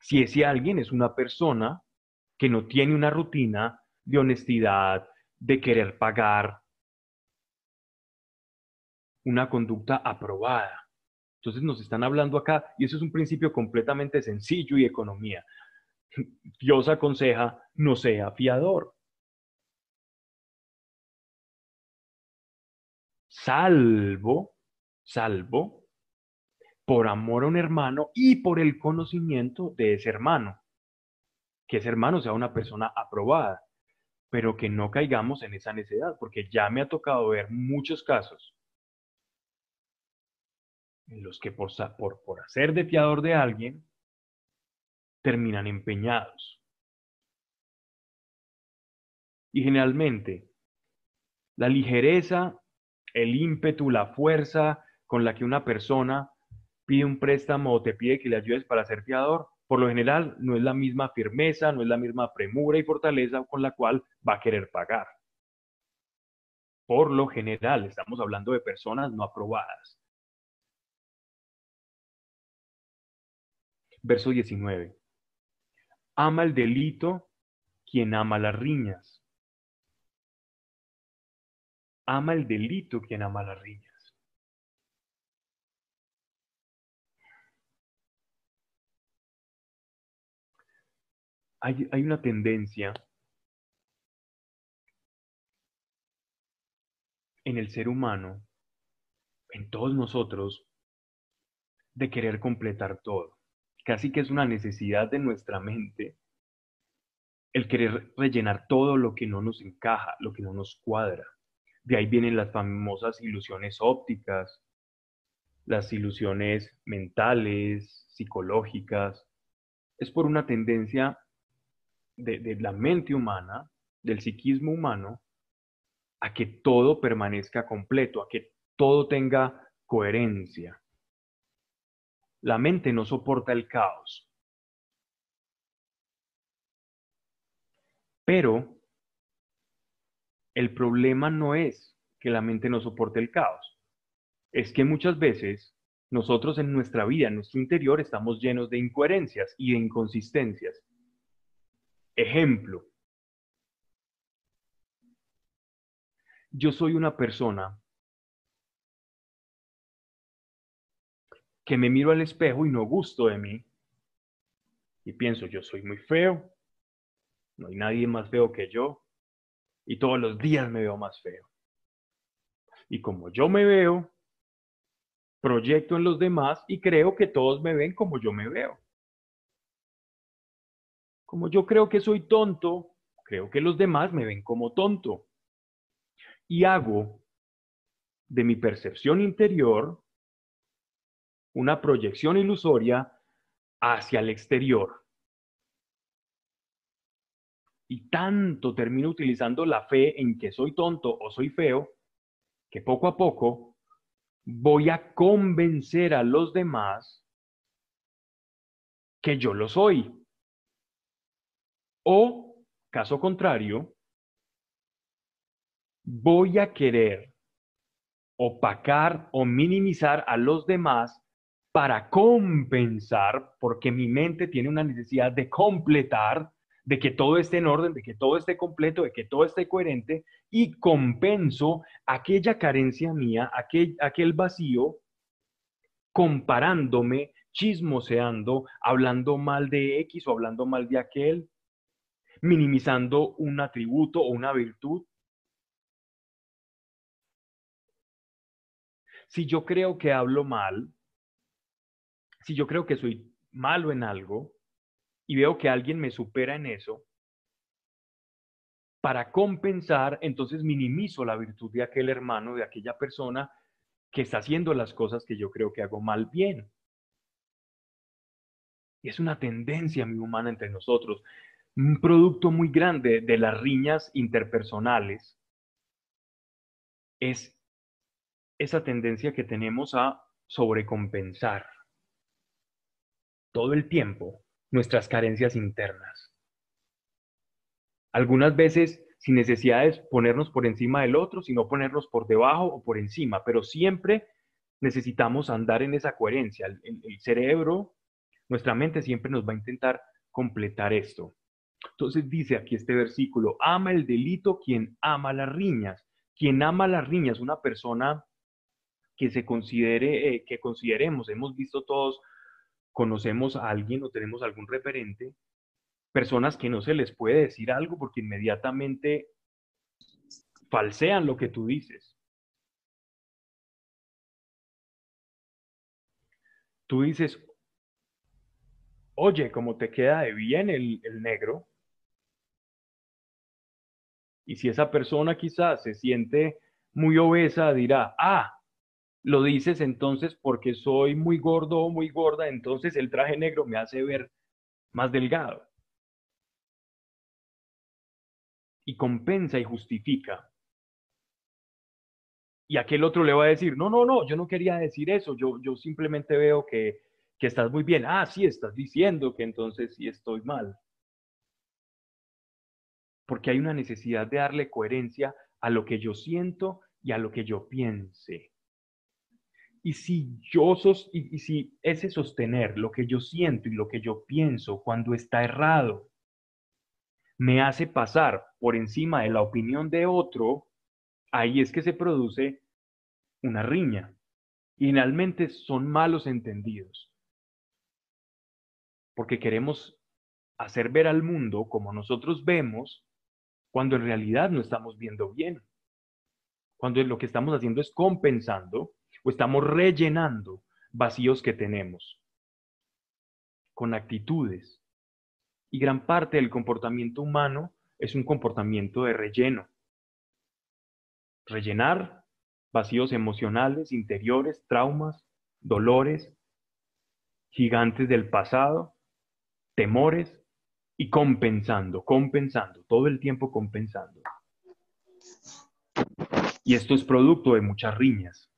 Si ese alguien es una persona que no tiene una rutina de honestidad, de querer pagar, una conducta aprobada. Entonces nos están hablando acá, y eso es un principio completamente sencillo y economía. Dios aconseja, no sea fiador. Salvo, salvo, por amor a un hermano y por el conocimiento de ese hermano. Que ese hermano sea una persona aprobada, pero que no caigamos en esa necedad, porque ya me ha tocado ver muchos casos en los que por, por, por hacer de fiador de alguien, terminan empeñados. Y generalmente, la ligereza, el ímpetu, la fuerza con la que una persona pide un préstamo o te pide que le ayudes para ser fiador, por lo general no es la misma firmeza, no es la misma premura y fortaleza con la cual va a querer pagar. Por lo general, estamos hablando de personas no aprobadas. Verso 19. Ama el delito quien ama las riñas. Ama el delito quien ama las riñas. Hay, hay una tendencia en el ser humano, en todos nosotros, de querer completar todo. Casi que es una necesidad de nuestra mente el querer rellenar todo lo que no nos encaja, lo que no nos cuadra. De ahí vienen las famosas ilusiones ópticas, las ilusiones mentales, psicológicas. Es por una tendencia de, de la mente humana, del psiquismo humano, a que todo permanezca completo, a que todo tenga coherencia. La mente no soporta el caos. Pero el problema no es que la mente no soporte el caos. Es que muchas veces nosotros en nuestra vida, en nuestro interior, estamos llenos de incoherencias y de inconsistencias. Ejemplo, yo soy una persona que me miro al espejo y no gusto de mí y pienso, yo soy muy feo, no hay nadie más feo que yo y todos los días me veo más feo. Y como yo me veo, proyecto en los demás y creo que todos me ven como yo me veo. Como yo creo que soy tonto, creo que los demás me ven como tonto y hago de mi percepción interior una proyección ilusoria hacia el exterior. Y tanto termino utilizando la fe en que soy tonto o soy feo, que poco a poco voy a convencer a los demás que yo lo soy. O, caso contrario, voy a querer opacar o minimizar a los demás para compensar, porque mi mente tiene una necesidad de completar, de que todo esté en orden, de que todo esté completo, de que todo esté coherente, y compenso aquella carencia mía, aquel, vacío, comparándome, chismoseando, hablando mal de X o hablando mal de aquel, minimizando un atributo o una virtud. Si yo creo que hablo mal, si yo creo que soy malo en algo y veo que alguien me supera en eso, para compensar, entonces minimizo la virtud de aquel hermano, de aquella persona que está haciendo las cosas que yo creo que hago mal bien. Y es una tendencia muy humana entre nosotros, un producto muy grande de las riñas interpersonales es esa tendencia que tenemos a sobrecompensar todo el tiempo nuestras carencias internas. Algunas veces sin necesidad de ponernos por encima del otro, sino ponernos por debajo o por encima, pero siempre necesitamos andar en esa coherencia. El, cerebro, nuestra mente siempre nos va a intentar completar esto. Entonces dice aquí este versículo, ama el delito quien ama las riñas. Quien ama las riñas, una persona que se considere, eh, que consideremos, hemos visto todos, conocemos a alguien o tenemos algún referente, personas que no se les puede decir algo porque inmediatamente falsean lo que tú dices. Tú dices, oye, ¿cómo te queda de bien el, el negro? Y si esa persona quizás se siente muy obesa, dirá, ah, lo dices entonces porque soy muy gordo o muy gorda, entonces el traje negro me hace ver más delgado. Y compensa y justifica. Y aquel otro le va a decir, no, no, no, yo no quería decir eso, yo, yo simplemente veo que, que estás muy bien. Ah, sí, estás diciendo que entonces sí estoy mal. Porque hay una necesidad de darle coherencia a lo que yo siento y a lo que yo piense. Y si yo ese sostener lo que yo siento y lo que yo pienso cuando está errado me hace pasar por encima de la opinión de otro, ahí es que se produce una riña. Y finalmente son malos entendidos. Porque queremos hacer ver al mundo como nosotros vemos, cuando en realidad no estamos viendo bien. Cuando lo que estamos haciendo es compensando o estamos rellenando vacíos que tenemos con actitudes. Y gran parte del comportamiento humano es un comportamiento de relleno. Rellenar vacíos emocionales, interiores, traumas, dolores, gigantes del pasado, temores, y compensando, compensando, todo el tiempo compensando. Y esto es producto de muchas riñas.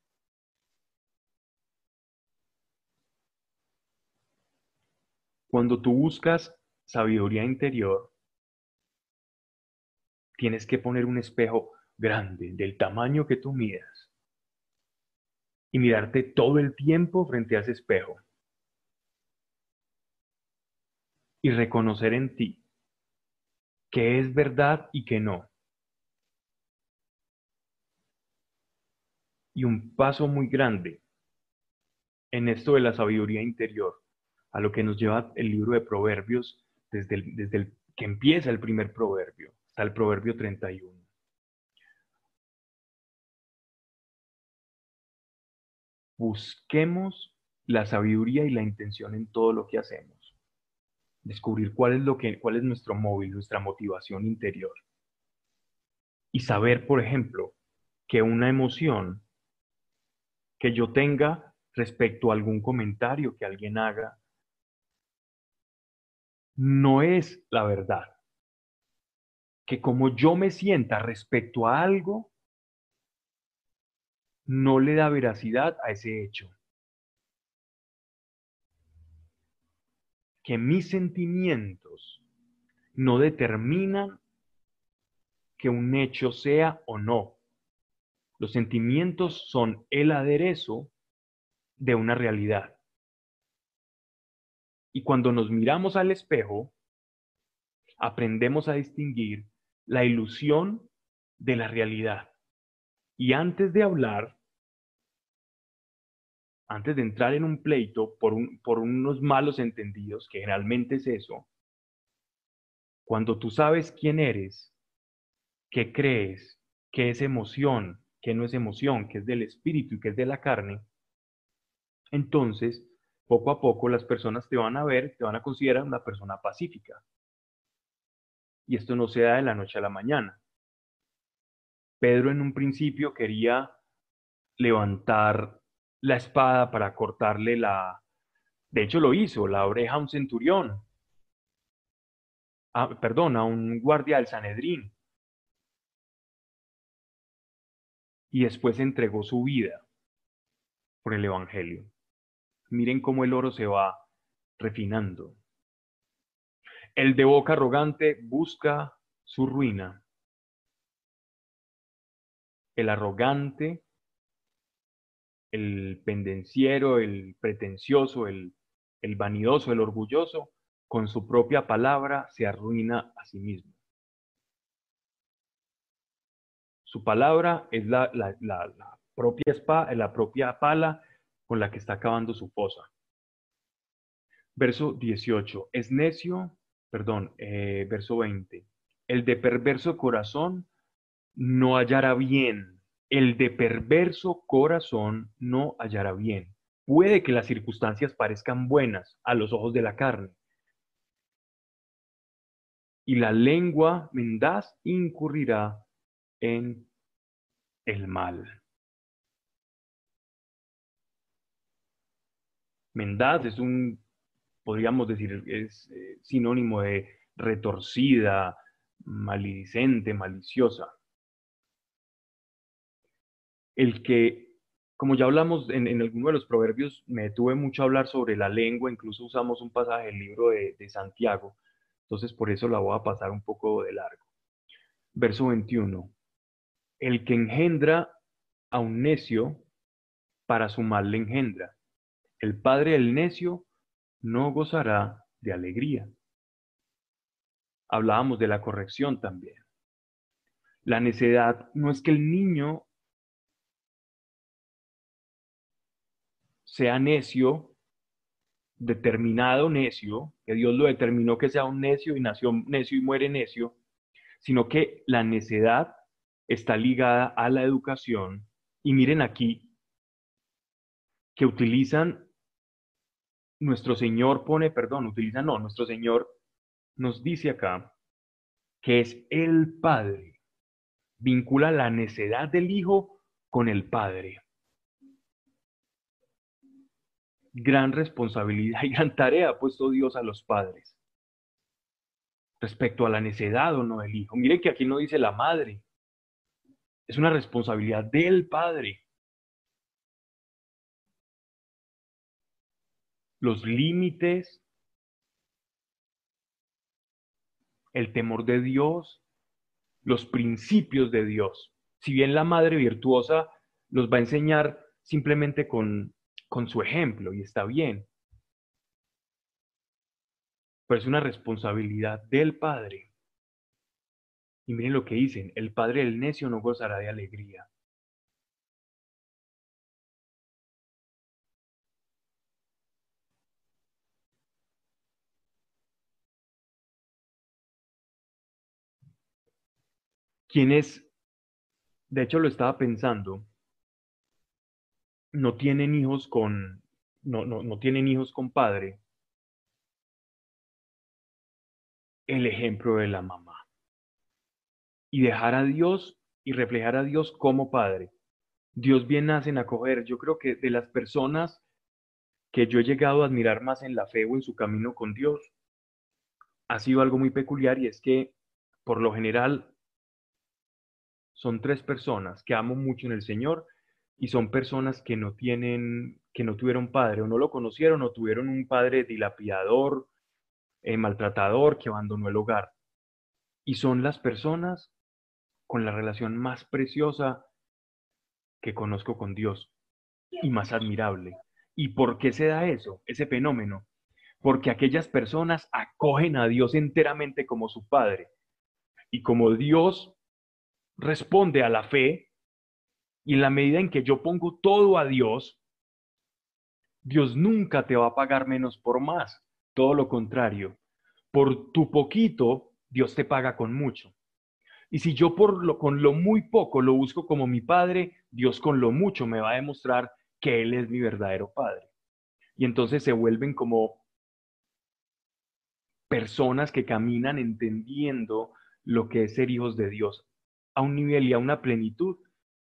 Cuando tú buscas sabiduría interior, tienes que poner un espejo grande, del tamaño que tú midas, y mirarte todo el tiempo frente a ese espejo. Y reconocer en ti que es verdad y que no. Y un paso muy grande en esto de la sabiduría interior, a lo que nos lleva el libro de Proverbios desde el, desde el que empieza el primer proverbio hasta el proverbio 31. Busquemos la sabiduría y la intención en todo lo que hacemos. Descubrir cuál es, lo que, cuál es nuestro móvil, nuestra motivación interior. Y saber, por ejemplo, que una emoción que yo tenga respecto a algún comentario que alguien haga no es la verdad. Que como yo me sienta respecto a algo, no le da veracidad a ese hecho. Que mis sentimientos no determinan que un hecho sea o no. Los sentimientos son el aderezo de una realidad. Y cuando nos miramos al espejo, aprendemos a distinguir la ilusión de la realidad. Y antes de hablar, antes de entrar en un pleito por, por unos malos entendidos, que generalmente es eso, cuando tú sabes quién eres, qué crees, qué es emoción, qué no es emoción, qué es del espíritu y qué es de la carne, entonces, poco a poco las personas te van a ver, te van a considerar una persona pacífica. Y esto no se da de la noche a la mañana. Pedro en un principio quería levantar la espada para cortarle la... De hecho lo hizo, la oreja a un centurión. Perdón, a un guardia del Sanedrín. Y después entregó su vida por el Evangelio. Miren cómo el oro se va refinando. El de boca arrogante busca su ruina el arrogante, el pendenciero, el pretencioso, el, el vanidoso, el orgulloso, con su propia palabra se arruina a sí mismo. Su palabra es la, propia espada, la propia pala con la que está acabando su fosa. Verso 18. Es necio, perdón, eh, verso 20. El de perverso corazón no hallará bien. El de perverso corazón no hallará bien. Puede que las circunstancias parezcan buenas a los ojos de la carne. Y la lengua mendaz incurrirá en el mal. Mendaz es un, podríamos decir, es eh, sinónimo de retorcida, maledicente, maliciosa el que, como ya hablamos en, alguno de los proverbios, me detuve mucho a hablar sobre la lengua, incluso usamos un pasaje del libro de, de Santiago, entonces por eso la voy a pasar un poco de largo. Verso 21. El que engendra a un necio, para su mal le engendra. El padre del necio no gozará de alegría. Hablábamos de la corrección también. La necedad no es que el niño sea necio determinado necio, que Dios lo determinó que sea un necio y nació necio y muere necio, sino que la necedad está ligada a la educación. Y miren aquí que utilizan, nuestro Señor pone, perdón, utilizan, no, nuestro Señor nos dice acá que es el Padre. Vincula la necedad del Hijo con el Padre. Gran responsabilidad y gran tarea ha puesto Dios a los padres respecto a la necedad o no del hijo. Mire que aquí no dice la madre. Es una responsabilidad del padre. Los límites, el temor de Dios, los principios de Dios. Si bien la madre virtuosa los va a enseñar simplemente con, con su ejemplo, y está bien, pero es una responsabilidad del Padre. Y miren lo que dicen, el Padre del necio no gozará de alegría. Quienes, de hecho lo estaba pensando, no tienen hijos con, no, no, no tienen hijos con padre, el ejemplo de la mamá. Y dejar a Dios y reflejar a Dios como Padre. Dios bien nace en acoger. Yo creo que de las personas que yo he llegado a admirar más en la fe o en su camino con Dios, ha sido algo muy peculiar y es que, por lo general, son tres personas que amo mucho en el Señor y son personas que no tienen, que no tuvieron padre o no lo conocieron o tuvieron un padre dilapidador eh, maltratador que abandonó el hogar. Y son las personas con la relación más preciosa que conozco con Dios y más admirable. ¿Y por qué se da eso, ese fenómeno? Porque aquellas personas acogen a Dios enteramente como su Padre. Y como Dios responde a la fe, y en la medida en que yo pongo todo a Dios, Dios nunca te va a pagar menos por más. Todo lo contrario, por tu poquito, Dios te paga con mucho. Y si yo por lo, con lo muy poco lo busco como mi padre, Dios con lo mucho me va a demostrar que Él es mi verdadero padre. Y entonces se vuelven como personas que caminan entendiendo lo que es ser hijos de Dios a un nivel y a una plenitud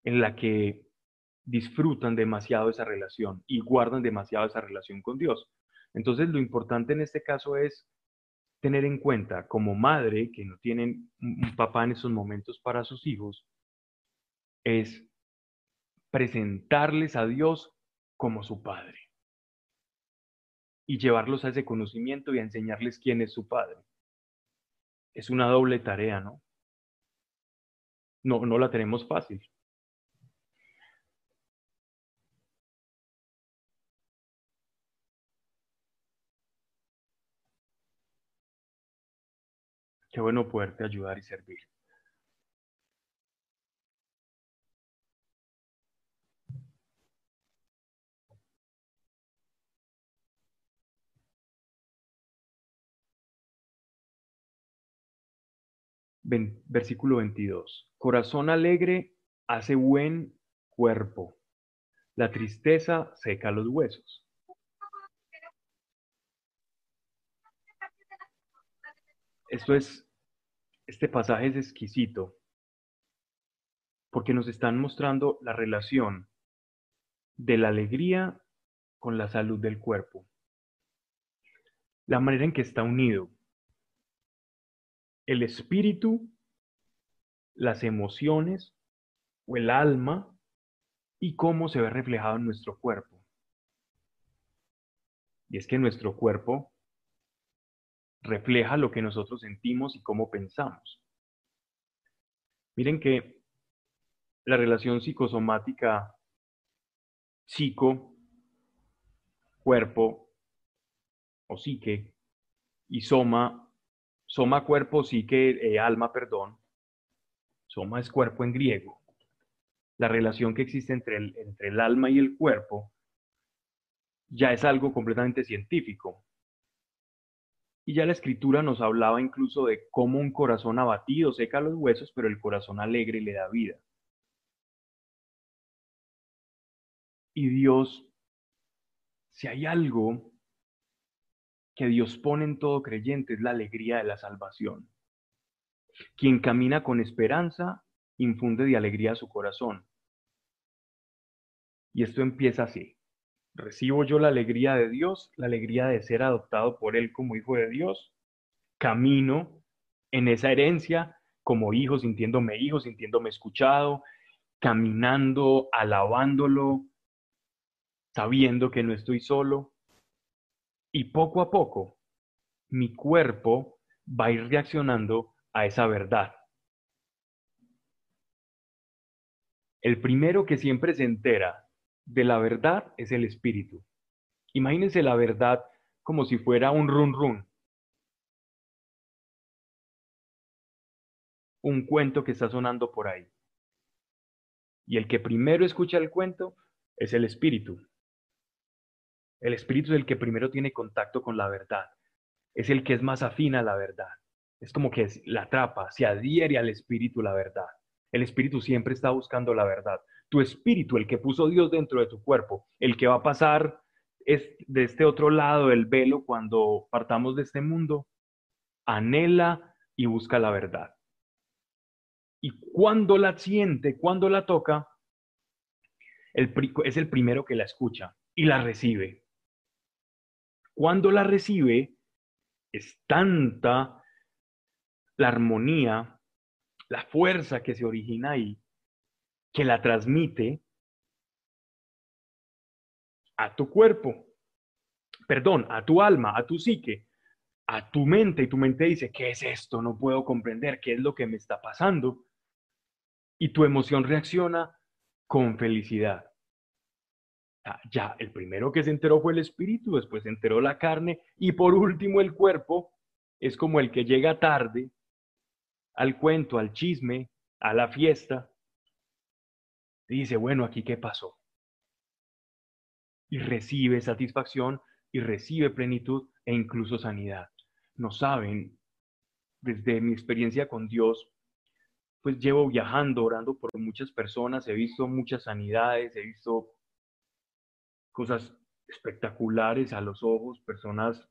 en la que disfrutan demasiado esa relación y guardan demasiado esa relación con Dios. Entonces lo importante en este caso es tener en cuenta como madre que no tienen un papá en esos momentos para sus hijos es presentarles a Dios como su padre y llevarlos a ese conocimiento y a enseñarles quién es su padre. Es una doble tarea, ¿no? No, no la tenemos fácil. Qué bueno poderte ayudar y servir. Versículo 22. Corazón alegre hace buen cuerpo. La tristeza seca los huesos. Esto es, este pasaje es exquisito porque nos están mostrando la relación de la alegría con la salud del cuerpo. La manera en que está unido el espíritu, las emociones o el alma y cómo se ve reflejado en nuestro cuerpo. Y es que nuestro cuerpo refleja lo que nosotros sentimos y cómo pensamos. Miren que la relación psicosomática psico, cuerpo o psique y soma, soma cuerpo, psique, eh, alma, perdón, soma es cuerpo en griego. La relación que existe entre el, entre el alma y el cuerpo ya es algo completamente científico. Y ya la escritura nos hablaba incluso de cómo un corazón abatido seca los huesos, pero el corazón alegre le da vida. Y Dios, si hay algo que Dios pone en todo creyente, es la alegría de la salvación. Quien camina con esperanza, infunde de alegría a su corazón. Y esto empieza así. Recibo yo la alegría de Dios, la alegría de ser adoptado por Él como hijo de Dios. Camino en esa herencia como hijo, sintiéndome hijo, sintiéndome escuchado, caminando, alabándolo, sabiendo que no estoy solo. Y poco a poco, mi cuerpo va a ir reaccionando a esa verdad. El primero que siempre se entera de la verdad es el espíritu. Imagínense la verdad como si fuera un run run. Un cuento que está sonando por ahí. Y el que primero escucha el cuento es el espíritu. El espíritu es el que primero tiene contacto con la verdad. Es el que es más afín a la verdad. Es como que la atrapa, se adhiere al espíritu la verdad. El espíritu siempre está buscando la verdad tu espíritu, el que puso Dios dentro de tu cuerpo, el que va a pasar es de este otro lado del velo cuando partamos de este mundo, anhela y busca la verdad. Y cuando la siente, cuando la toca, es el primero que la escucha y la recibe. Cuando la recibe, es tanta la armonía, la fuerza que se origina ahí, que la transmite a tu cuerpo, perdón, a tu alma, a tu psique, a tu mente, y tu mente dice, ¿qué es esto? No puedo comprender, ¿qué es lo que me está pasando? Y tu emoción reacciona con felicidad. Ya, el primero que se enteró fue el espíritu, después se enteró la carne y por último el cuerpo es como el que llega tarde al cuento, al chisme, a la fiesta dice, bueno, aquí qué pasó. Y recibe satisfacción y recibe plenitud e incluso sanidad. No saben, desde mi experiencia con Dios, pues llevo viajando, orando por muchas personas, he visto muchas sanidades, he visto cosas espectaculares a los ojos, personas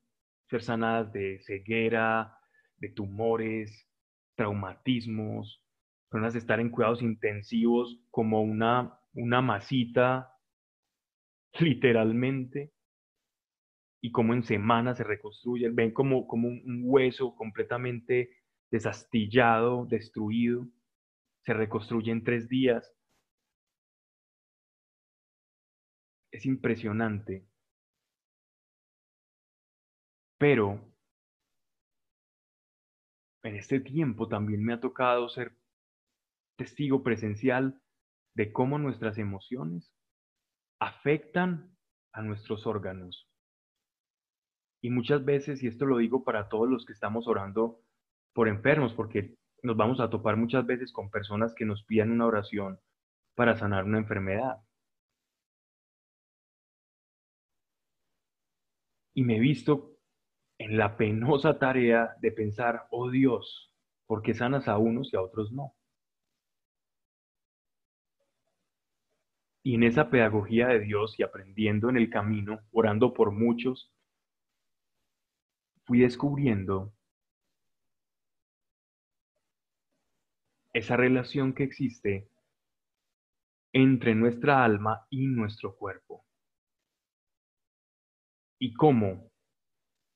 ser sanadas de ceguera, de tumores, traumatismos, personas estar en cuidados intensivos como una, una masita, literalmente, y como en semanas se reconstruyen, ven como, como un hueso completamente desastillado, destruido, se reconstruye en tres días. Es impresionante. Pero en este tiempo también me ha tocado ser testigo presencial de cómo nuestras emociones afectan a nuestros órganos. Y muchas veces, y esto lo digo para todos los que estamos orando por enfermos, porque nos vamos a topar muchas veces con personas que nos piden una oración para sanar una enfermedad. Y me he visto en la penosa tarea de pensar, oh Dios, ¿por qué sanas a unos y a otros no? Y en esa pedagogía de Dios y aprendiendo en el camino, orando por muchos, fui descubriendo esa relación que existe entre nuestra alma y nuestro cuerpo. Y cómo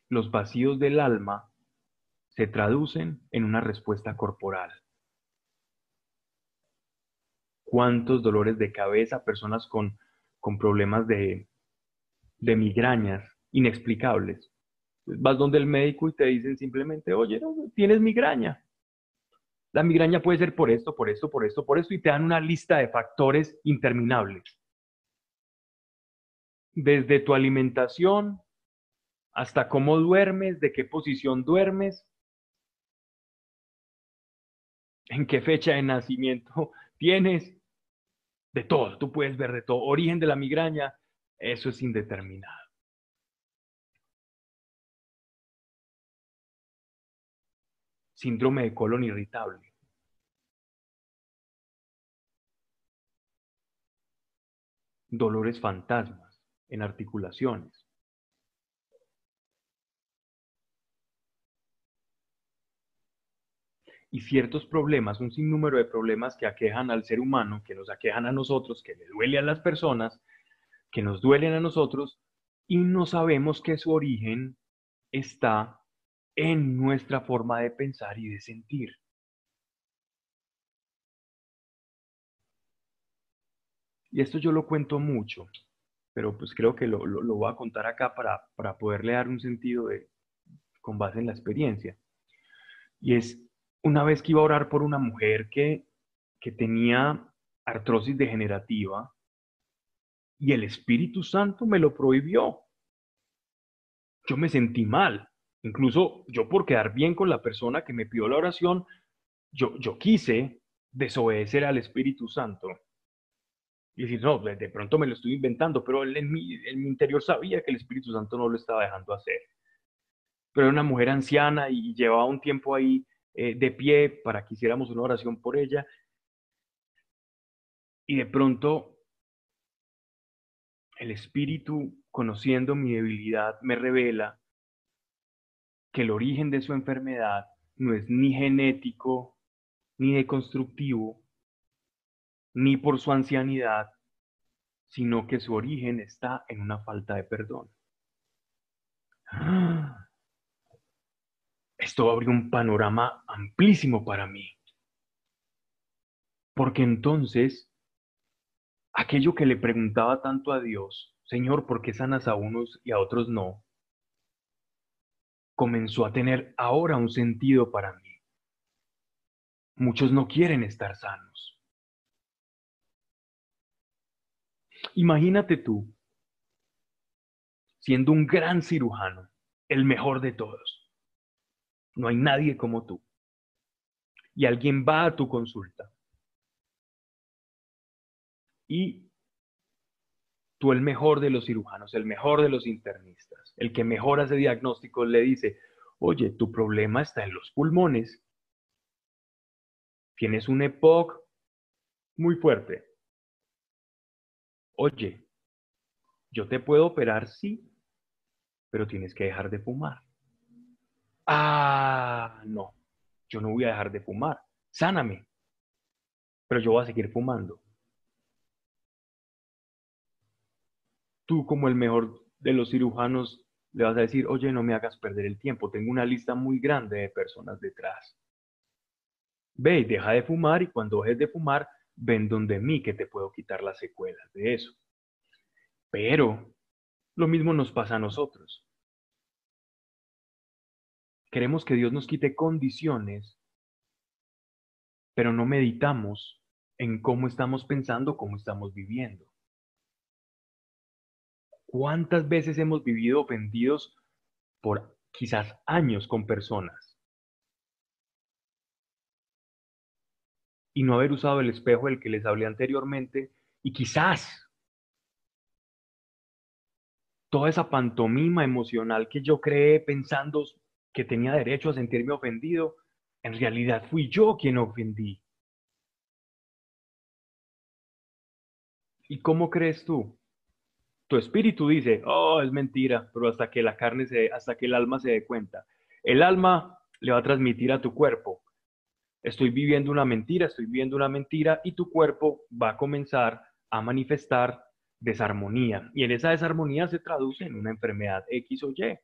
los vacíos del alma se traducen en una respuesta corporal cuántos dolores de cabeza, personas con, con problemas de, de migrañas inexplicables. Vas donde el médico y te dicen simplemente, oye, tienes migraña. La migraña puede ser por esto, por esto, por esto, por esto, y te dan una lista de factores interminables desde tu alimentación hasta cómo duermes, de qué posición duermes, en qué fecha de nacimiento tienes, de todo, tú puedes ver de todo. Origen de la migraña, eso es indeterminado. Síndrome de colon irritable. Dolores fantasma en articulaciones. y ciertos problemas, un sinnúmero de problemas que aquejan al ser humano, que nos aquejan a nosotros, que le duele a las personas, que nos duelen a nosotros, y no sabemos que su origen está en nuestra forma de pensar y de sentir. Y esto yo lo cuento mucho, pero pues creo que lo, voy a contar acá para, para poderle dar un sentido de, con base en la experiencia. Y es una vez que iba a orar por una mujer que, que tenía artrosis degenerativa y el Espíritu Santo me lo prohibió. Yo me sentí mal. Incluso yo por quedar bien con la persona que me pidió la oración, yo, yo quise desobedecer al Espíritu Santo. Y decir, no, de pronto me lo estoy inventando, pero en mi, en mi interior sabía que el Espíritu Santo no lo estaba dejando hacer. Pero era una mujer anciana y llevaba un tiempo ahí eh, de pie para que hiciéramos una oración por ella. Y de pronto el Espíritu, conociendo mi debilidad, me revela que el origen de su enfermedad no es ni genético, ni deconstructivo, ni por su ancianidad, sino que su origen está en una falta de perdón. Esto abrió un panorama amplísimo para mí. Porque entonces, aquello que le preguntaba tanto a Dios, Señor, ¿por qué sanas a unos y a otros no? comenzó a tener ahora un sentido para mí. Muchos no quieren estar sanos. Imagínate tú siendo un gran cirujano, el mejor de todos no hay nadie como tú. Y alguien va a tu consulta. Y tú el mejor de los cirujanos, el mejor de los internistas, el que mejor hace diagnósticos, le dice, oye, tu problema está en los pulmones. Tienes un EPOC muy fuerte. Oye, yo te puedo operar, sí, pero tienes que dejar de fumar. Ah, no, yo no voy a dejar de fumar. Sáname. Pero yo voy a seguir fumando. Tú como el mejor de los cirujanos le vas a decir, oye, no me hagas perder el tiempo, tengo una lista muy grande de personas detrás. Ve deja de fumar y cuando dejes de fumar, ven donde mí que te puedo quitar las secuelas de eso. Pero lo mismo nos pasa a nosotros. Queremos que Dios nos quite condiciones, pero no meditamos en cómo estamos pensando, cómo estamos viviendo. ¿Cuántas veces hemos vivido ofendidos por quizás años con personas? Y no haber usado el espejo del que les hablé anteriormente y quizás toda esa pantomima emocional que yo creé pensando que tenía derecho a sentirme ofendido, en realidad fui yo quien ofendí. ¿Y cómo crees tú? Tu espíritu dice, oh, es mentira, pero hasta que la carne se, hasta que el alma se dé cuenta. El alma le va a transmitir a tu cuerpo, estoy viviendo una mentira, estoy viviendo una mentira, y tu cuerpo va a comenzar a manifestar desarmonía. Y en esa desarmonía se traduce en una enfermedad X o Y.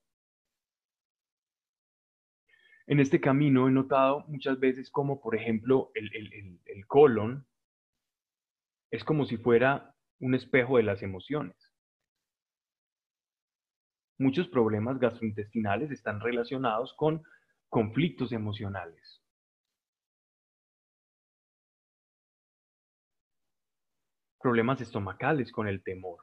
En este camino he notado muchas veces como, por ejemplo, el, el colon es como si fuera un espejo de las emociones. Muchos problemas gastrointestinales están relacionados con conflictos emocionales. Problemas estomacales con el temor.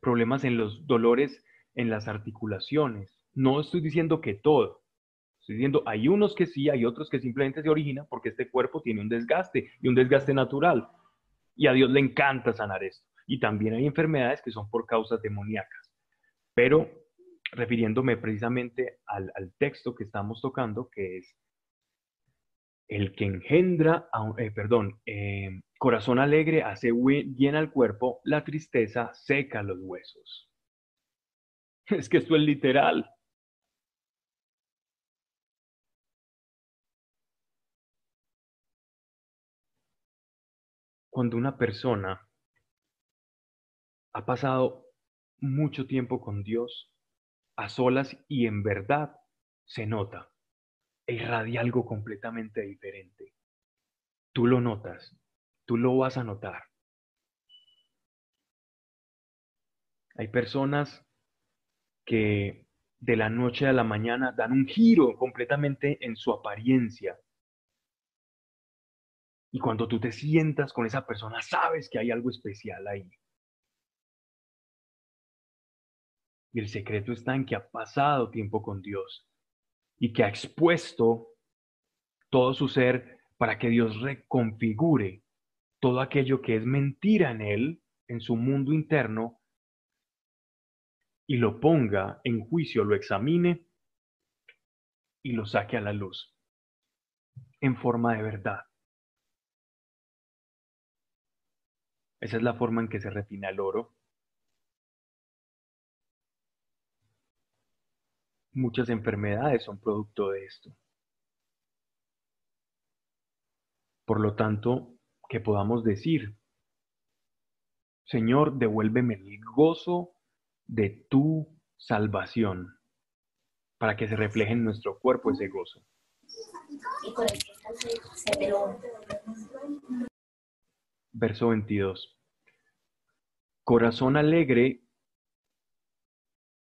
problemas en los dolores en las articulaciones. No estoy diciendo que todo. Estoy diciendo, hay unos que sí, hay otros que simplemente se originan porque este cuerpo tiene un desgaste y un desgaste natural. Y a Dios le encanta sanar esto. Y también hay enfermedades que son por causas demoníacas. Pero refiriéndome precisamente al, texto que estamos tocando, que es el que engendra, eh, perdón, eh, corazón alegre hace bien al cuerpo, la tristeza seca los huesos. Es que esto es literal. Cuando una persona ha pasado mucho tiempo con Dios, a solas y en verdad se nota. Irradia algo completamente diferente. Tú lo notas, tú lo vas a notar. Hay personas que de la noche a la mañana dan un giro completamente en su apariencia. Y cuando tú te sientas con esa persona, sabes que hay algo especial ahí. Y el secreto está en que ha pasado tiempo con Dios y que ha expuesto todo su ser para que Dios reconfigure todo aquello que es mentira en él, en su mundo interno, y lo ponga en juicio, lo examine y lo saque a la luz en forma de verdad. Esa es la forma en que se refina el oro. Muchas enfermedades son producto de esto. Por lo tanto, que podamos decir, Señor, devuélveme el gozo de tu salvación, para que se refleje en nuestro cuerpo ese gozo. Verso 22. Corazón alegre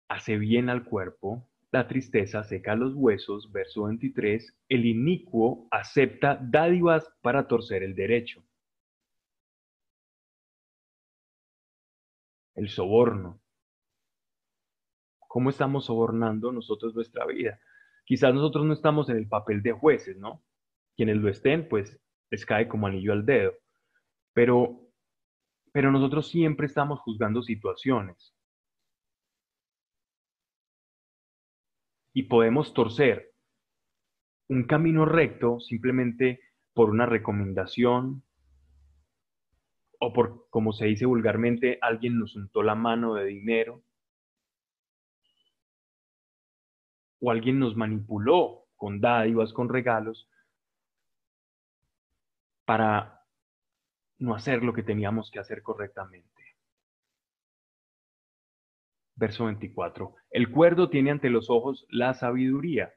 hace bien al cuerpo, la tristeza seca los huesos, verso 23, el inicuo acepta dádivas para torcer el derecho. El soborno. ¿Cómo estamos sobornando nosotros nuestra vida? Quizás nosotros no estamos en el papel de jueces, ¿no? Quienes lo estén, pues les cae como anillo al dedo. Pero, pero nosotros siempre estamos juzgando situaciones. Y podemos torcer un camino recto simplemente por una recomendación o por, como se dice vulgarmente, alguien nos untó la mano de dinero o alguien nos manipuló con dádivas, con regalos, para no hacer lo que teníamos que hacer correctamente. Verso 24. El cuerdo tiene ante los ojos la sabiduría.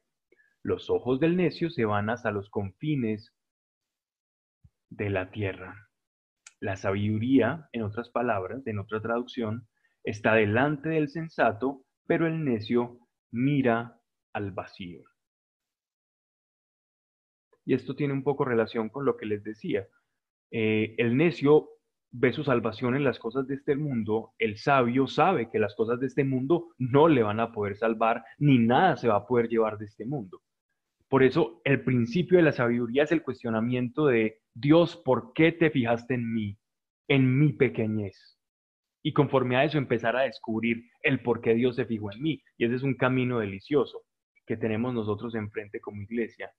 Los ojos del necio se van hasta los confines de la tierra. La sabiduría, en otras palabras, en otra traducción, está delante del sensato, pero el necio mira al vacío. Y esto tiene un poco relación con lo que les decía. Eh, el necio ve su salvación en las cosas de este mundo, el sabio sabe que las cosas de este mundo no le van a poder salvar, ni nada se va a poder llevar de este mundo. Por eso el principio de la sabiduría es el cuestionamiento de Dios, ¿por qué te fijaste en mí, en mi pequeñez? Y conforme a eso empezar a descubrir el por qué Dios se fijó en mí. Y ese es un camino delicioso que tenemos nosotros enfrente como iglesia.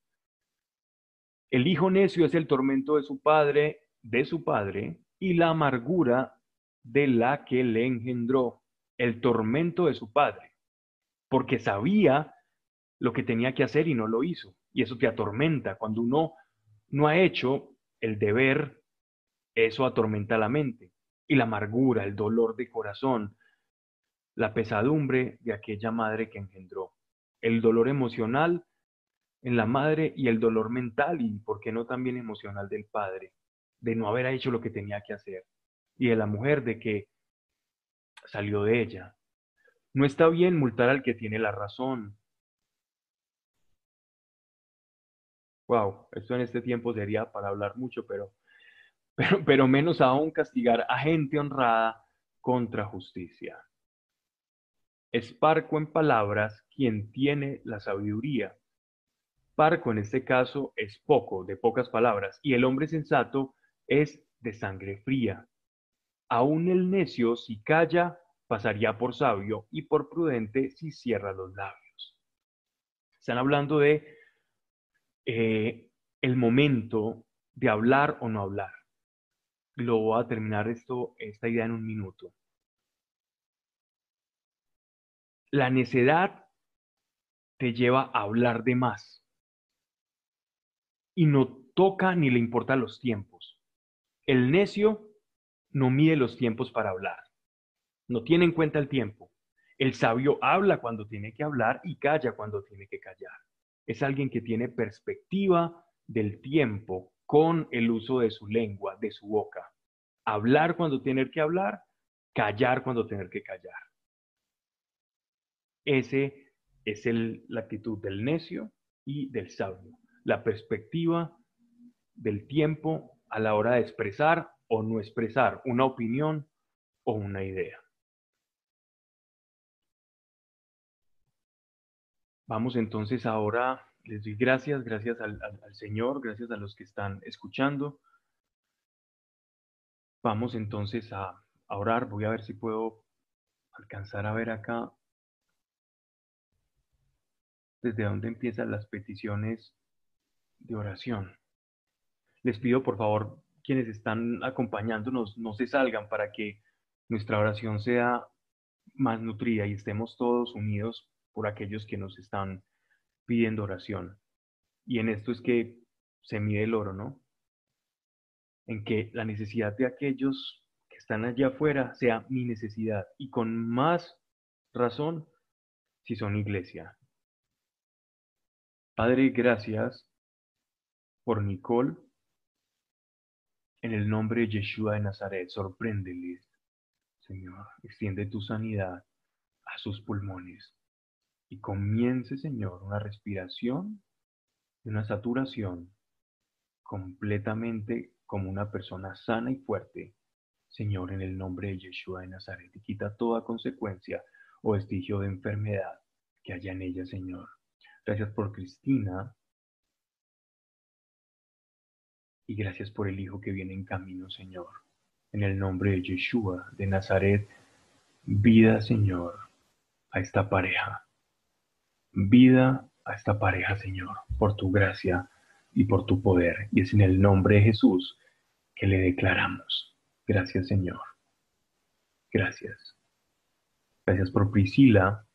El hijo necio es el tormento de su padre, de su padre, y la amargura de la que le engendró, el tormento de su padre, porque sabía lo que tenía que hacer y no lo hizo. Y eso te atormenta. Cuando uno no ha hecho el deber, eso atormenta la mente. Y la amargura, el dolor de corazón, la pesadumbre de aquella madre que engendró. El dolor emocional en la madre y el dolor mental y, ¿por qué no también emocional del padre? De no haber hecho lo que tenía que hacer y de la mujer de que salió de ella. No está bien multar al que tiene la razón. Wow, esto en este tiempo sería para hablar mucho, pero, pero, pero menos aún castigar a gente honrada contra justicia. Es parco en palabras quien tiene la sabiduría. Parco en este caso es poco, de pocas palabras, y el hombre sensato es de sangre fría. Aún el necio, si calla, pasaría por sabio y por prudente si cierra los labios. Están hablando de eh, el momento de hablar o no hablar. Lo voy a terminar esto, esta idea en un minuto. La necedad te lleva a hablar de más y no toca ni le importa los tiempos. El necio no mide los tiempos para hablar, no tiene en cuenta el tiempo. El sabio habla cuando tiene que hablar y calla cuando tiene que callar. Es alguien que tiene perspectiva del tiempo con el uso de su lengua, de su boca. Hablar cuando tener que hablar, callar cuando tener que callar. Ese es la actitud del necio y del sabio. La perspectiva del tiempo a la hora de expresar o no expresar una opinión o una idea. Vamos entonces ahora, les doy gracias, gracias al, Señor, gracias a los que están escuchando. Vamos entonces a, a orar. Voy a ver si puedo alcanzar a ver acá desde dónde empiezan las peticiones de oración. Les pido por favor, quienes están acompañándonos, no se salgan para que nuestra oración sea más nutrida y estemos todos unidos por aquellos que nos están pidiendo oración. Y en esto es que se mide el oro, ¿no? En que la necesidad de aquellos que están allá afuera sea mi necesidad y con más razón si son iglesia. Padre, gracias por Nicole. En el nombre de Yeshua de Nazaret, sorpréndeles, Señor. Extiende tu sanidad a sus pulmones y comience, Señor, una respiración y una saturación completamente como una persona sana y fuerte, Señor, en el nombre de Yeshua de Nazaret, y quita toda consecuencia o vestigio de enfermedad que haya en ella, Señor. Gracias por Cristina y gracias por el Hijo que viene en camino, Señor. En el nombre de Yeshua de Nazaret, vida, Señor, a esta pareja vida a esta pareja, Señor, por tu gracia y por tu poder. Y es en el nombre de Jesús que le declaramos. Gracias, Señor. Gracias. Gracias por Priscila.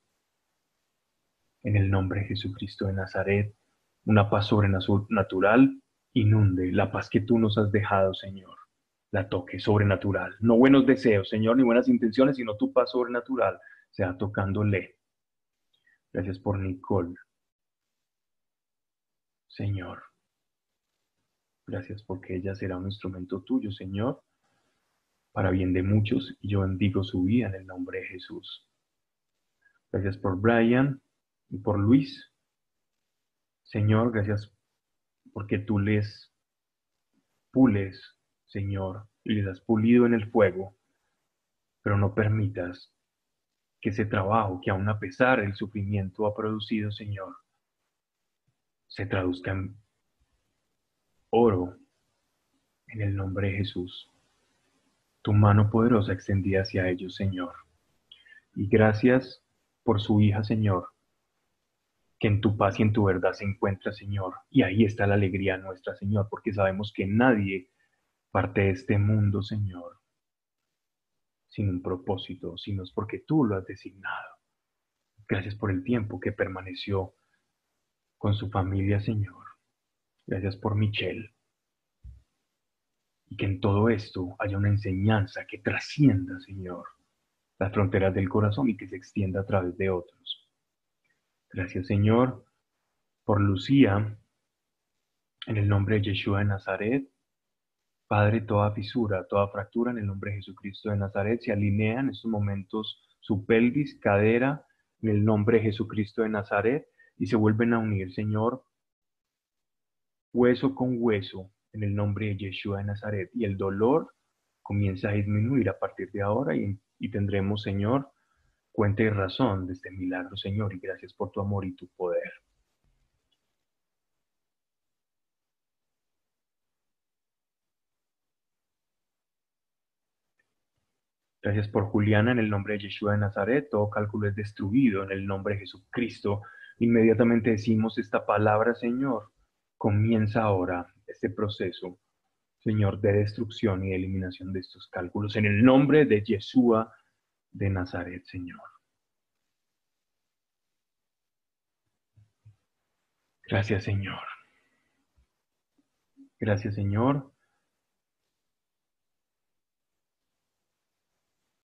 En el nombre de Jesucristo de Nazaret, una paz sobrenatural inunde la paz que tú nos has dejado, Señor. La toque sobrenatural. No buenos deseos, Señor, ni buenas intenciones, sino tu paz sobrenatural sea tocándole Gracias por Nicole. Señor, gracias porque ella será un instrumento tuyo, Señor, para bien de muchos, y yo bendigo su vida en el nombre de Jesús. Gracias por Brian y por Luis. Señor, gracias porque tú les pules, Señor, y les has pulido en el fuego, pero no permitas que ese trabajo que aún a pesar del sufrimiento ha producido, Señor, se traduzca en oro en el nombre de Jesús. Tu mano poderosa extendida hacia ellos, Señor. Y gracias por su hija, Señor, que en tu paz y en tu verdad se encuentra, Señor. Y ahí está la alegría nuestra, Señor, porque sabemos que nadie parte de este mundo, Señor, sin un propósito, sino es porque tú lo has designado. Gracias por el tiempo que permaneció con su familia, Señor. Gracias por Michelle. Y que en todo esto haya una enseñanza que trascienda, Señor, las fronteras del corazón y que se extienda a través de otros. Gracias, Señor, por Lucía, en el nombre de Yeshua de Nazaret, Padre, toda fisura, toda fractura en el nombre de Jesucristo de Nazaret se alinea en estos momentos su pelvis, cadera, en el nombre de Jesucristo de Nazaret y se vuelven a unir, Señor, hueso con hueso en el nombre de Yeshua de Nazaret. Y el dolor comienza a disminuir a partir de ahora y, y tendremos, Señor, cuenta y razón de este milagro, Señor, y gracias por tu amor y tu poder. Gracias por Juliana, en el nombre de Yeshua de Nazaret, todo cálculo es destruido en el nombre de Jesucristo. Inmediatamente decimos esta palabra, Señor, comienza ahora este proceso, Señor, de destrucción y eliminación de estos cálculos, en el nombre de Yeshua de Nazaret, Señor. Gracias, Señor. Gracias, Señor.